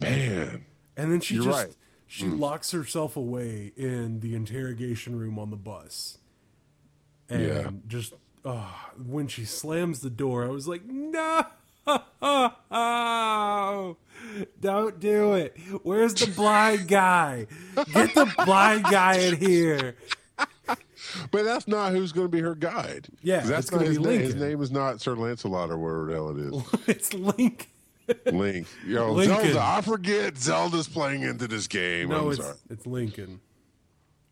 man, And then she You're just right. she locks herself away in the interrogation room on the bus. And Yeah. just uh, when she slams the door, I was like, "No! Don't do it. Where's the blind guy? Get the blind guy in here." but that's not who's going to be her guide. Yeah, that's gonna his be name. His name is not Sir Lancelot or whatever the hell it it's Link. Is. Link. Yo, Lincoln. Zelda. I forget Zelda's playing into this game. No, I'm it's sorry. it's Lincoln.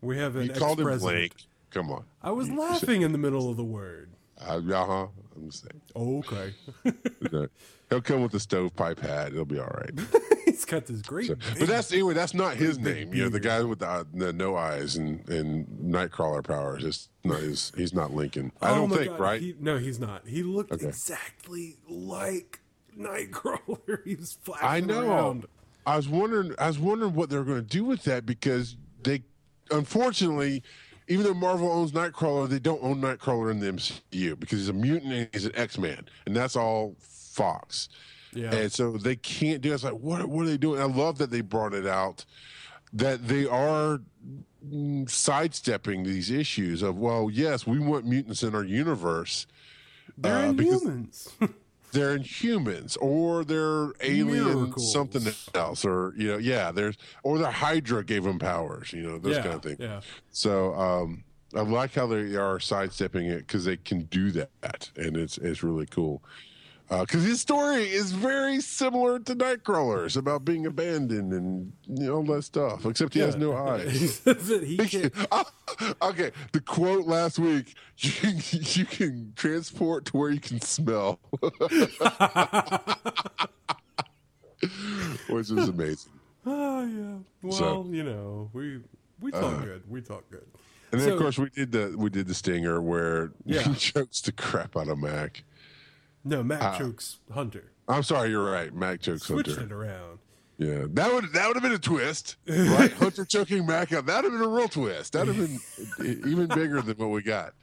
We have an You called him ex-president. Link. Come on. I was laughing in the middle of the word. Uh huh. I'm just saying. Okay. He'll come with the stovepipe hat. It'll be all right. He's got this great. But that's anyway. That's not his name. You know, the guy with the, uh, the no eyes and and Nightcrawler powers. It's not his. He's not Lincoln. I Oh don't think. God, right? He, no, he's not. He looked Okay. exactly like Nightcrawler. he was flashing I know. around. I was wondering. I was wondering what they're going to do with that because they, unfortunately, even though Marvel owns Nightcrawler, they don't own Nightcrawler in the MCU because he's a mutant and he's an X Man, and that's all Fox. Yeah. And so they can't do. it. It's like what? What are they doing? I love that they brought it out. That they are sidestepping these issues of well, yes, we want mutants in our universe. They're uh, Inhumans. they're inhumans or they're alien Miracles. something else or you know yeah there's or the hydra gave them powers you know those yeah, kind of thing Yeah. so um i like how they are sidestepping it because they can do that and it's it's really cool Uh, because his story is very similar to Nightcrawler's about being abandoned and you know all that stuff. Except he has no eyes. he that he can't. Ah, okay, the quote last week: "You can, you can transport to where you can smell," which is amazing. Oh yeah. Well, So- you know, we we talk uh-huh. good. We talk good. And then So- of course we did the we did the stinger where Yeah. he chokes the crap out of Mac. No, Matt Uh, chokes Hunter. I'm sorry, you're right. Mac chokes Hunter. Switched Hunter. it around. Yeah, that would that would have been a twist, right? Hunter choking Mac out. That'd have been a real twist. That'd have been even bigger than what we got.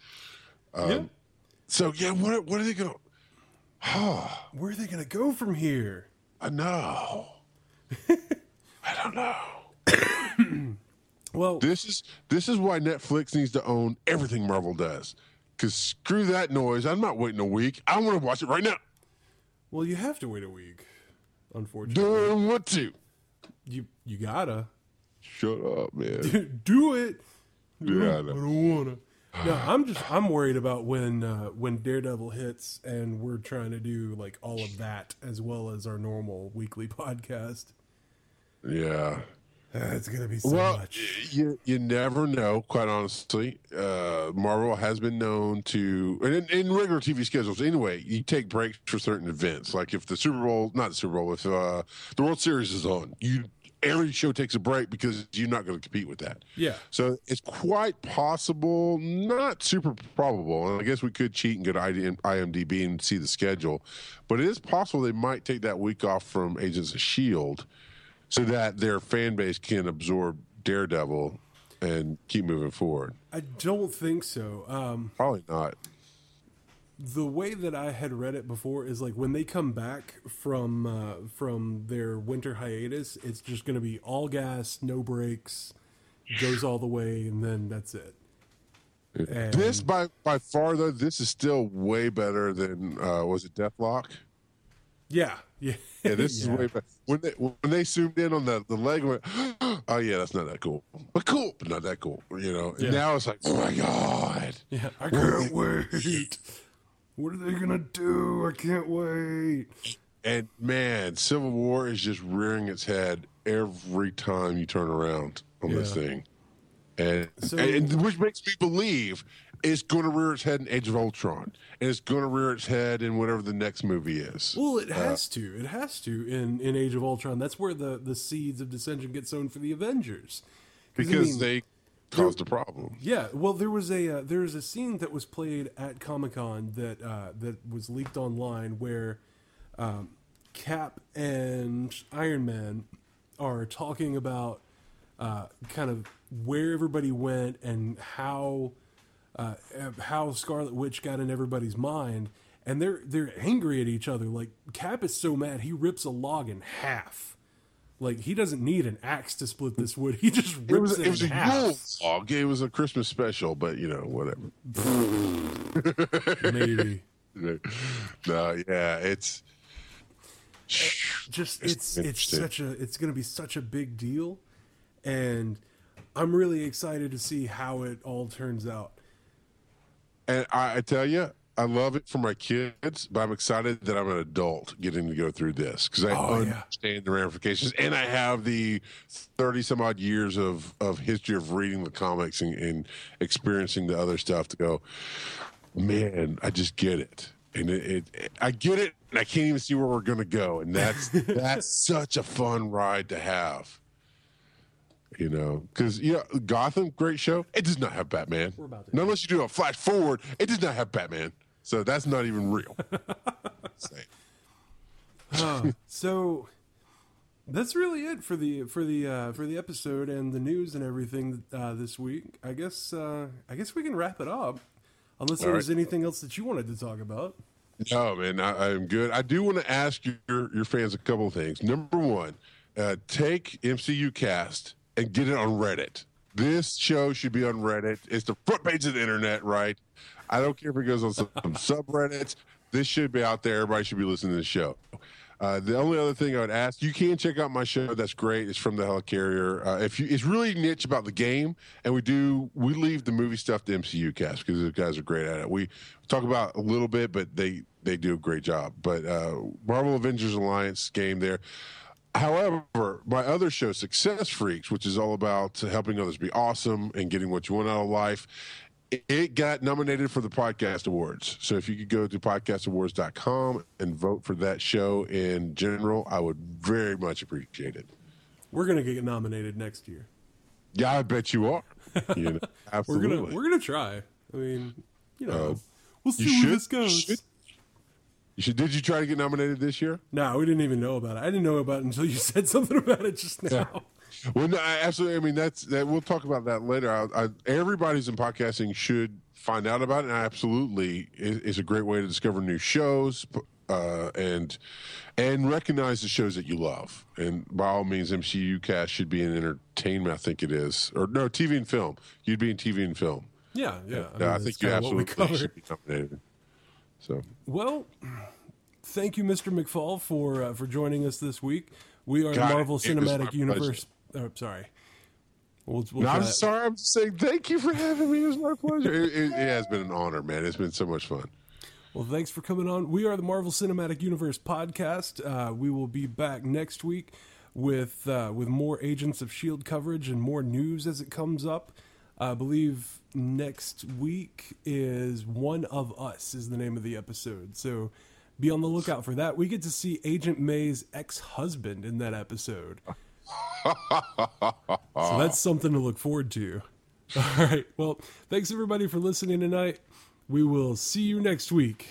Um, yeah. So yeah, what what are they going? to Where are they gonna go from here? I know. I don't know. Well, This is this is why Netflix needs to own everything Marvel does. Cause screw that noise. I'm not waiting a week. I want to watch it right now. well, you have to wait a week. Unfortunately, Don't want to. you you gotta Shut up, man. do it. Yeah, I, I don't wanna. No, I'm just I'm worried about when uh, when Daredevil hits and we're trying to do like all of that as well as our normal weekly podcast. Yeah. Uh, it's gonna be so Well, much. you you never know. Quite honestly, uh, Marvel has been known to, and in, in regular TV schedules anyway, you take breaks for certain events. Like if the Super Bowl, not the Super Bowl, if uh, the World Series is on, you every show takes a break because you're not going to compete with that. Yeah. So it's quite possible, not super probable, and I guess we could cheat and go to IMDb and see the schedule, but it is possible they might take that week off from Agents of Shield, so that their fan base can absorb Daredevil and keep moving forward. I don't think so. Um, Probably not. the way that I had read it before is like when they come back from uh, from their winter hiatus, it's just going to be all gas, no brakes, goes all the way, and then that's it. And- This by by far though, this is still way better than uh, was it Deathlok? Yeah, yeah, Yeah, this Yeah. is way better. When they when they zoomed in on the the leg, went, oh yeah, that's not that cool, but cool, but not that cool. You know. Yeah. now it's like, oh my god. Yeah, I can't wait. What are they gonna do? I can't wait. And man, Civil War is just rearing its head every time you turn around on this thing, and, So- and which makes me believe it's going to rear its head in Age of Ultron, and it's going to rear its head in whatever the next movie is. Well, it has to. It has to in in Age of Ultron. That's where the the seeds of dissension get sown for the Avengers. I because mean, they caused a problem. Yeah, well, there was a uh, there was a scene that was played at Comic Con that uh, that was leaked online where um, Cap and Iron Man are talking about uh, kind of where everybody went and how uh, how Scarlet Witch got in everybody's mind, and they're they're angry at each other. Like Cap is so mad he rips a log in half. Like he doesn't need an axe to split this wood. He just rips It was it, it was in a. Yule log. It was a Christmas special, but you know whatever. Maybe. no, yeah, it's just It's it's it's such a it's going to be such a big deal and i'm really excited to see how it all turns out And I, I tell you, I love it for my kids, but I'm excited that I'm an adult getting to go through this because I Oh, yeah. understand the ramifications, and I have the thirty some odd years of of history of reading the comics and, and experiencing the other stuff to go. Man, I just get it, and it, it I get it, and I can't even see where we're gonna go, and that's that's such a fun ride to have. You know, because yeah, Gotham, great show. It does not have Batman. Not unless you do a flash forward, it does not have Batman. So that's not even real. Say. so that's really it for the for the uh, for the episode and the news and everything uh, this week i guess uh, i guess we can wrap it up unless there All was anything else that you wanted to talk about No, man, I, I'm good. I do want to ask your your fans a couple of things. Number one, uh, take MCU Cast and get it on Reddit. This show should be on Reddit. It's the front page of the internet, right? I don't care if it goes on some subreddits. This should be out there. Everybody should be listening to the show. Uh, the only other thing I would ask, you can check out my show. That's great. It's from the Helicarrier. Uh, if you, it's really niche about the game, and we do we leave the movie stuff to MCU cast because those guys are great at it. We talk about a little bit, but they they do a great job. But uh, Marvel Avengers Alliance game there. However, my other show, Success Freaks, which is all about helping others be awesome and getting what you want out of life, it- got nominated for the Podcast Awards. So if you could go to podcastawards.com and vote for that show in general, I would very much appreciate it. we're gonna get nominated next year Yeah, I bet you are. You know, we're absolutely. gonna we're gonna try i mean you know Uh, we'll see you where should- this goes should- You should, did you try to get nominated this year? no we didn't even know about it i didn't know about it until you said something about it just now Well, no, I, absolutely. I mean, that's that. We'll talk about that later. I, I, everybody's in podcasting should find out about it. And absolutely, it, it's a great way to discover new shows, uh, and and recognize the shows that you love. And by all means, MCU cast should be in entertainment. I think it is, or no, TV and film. You'd be in TV and film. Yeah, yeah. I, mean, I think you absolutely should be nominated. So well, thank you, Mr. McFall, for uh, for joining us this week. We are God, the Marvel Cinematic Universe. Oh, sorry. We'll, we'll no, I'm sorry. I'm just saying thank you for having me. It was my pleasure. it, it, it has been an honor, man. It's been so much fun. Well, thanks for coming on. We are the Marvel Cinematic Universe podcast. Uh, we will be back next week with uh, with more Agents of Shield coverage and more news as it comes up. I believe next week is One of Us is the name of the episode. So be on the lookout for that. We get to see Agent May's ex-husband in that episode. so that's something to look forward to. All right. Well, thanks everybody for listening tonight. We will see you next week.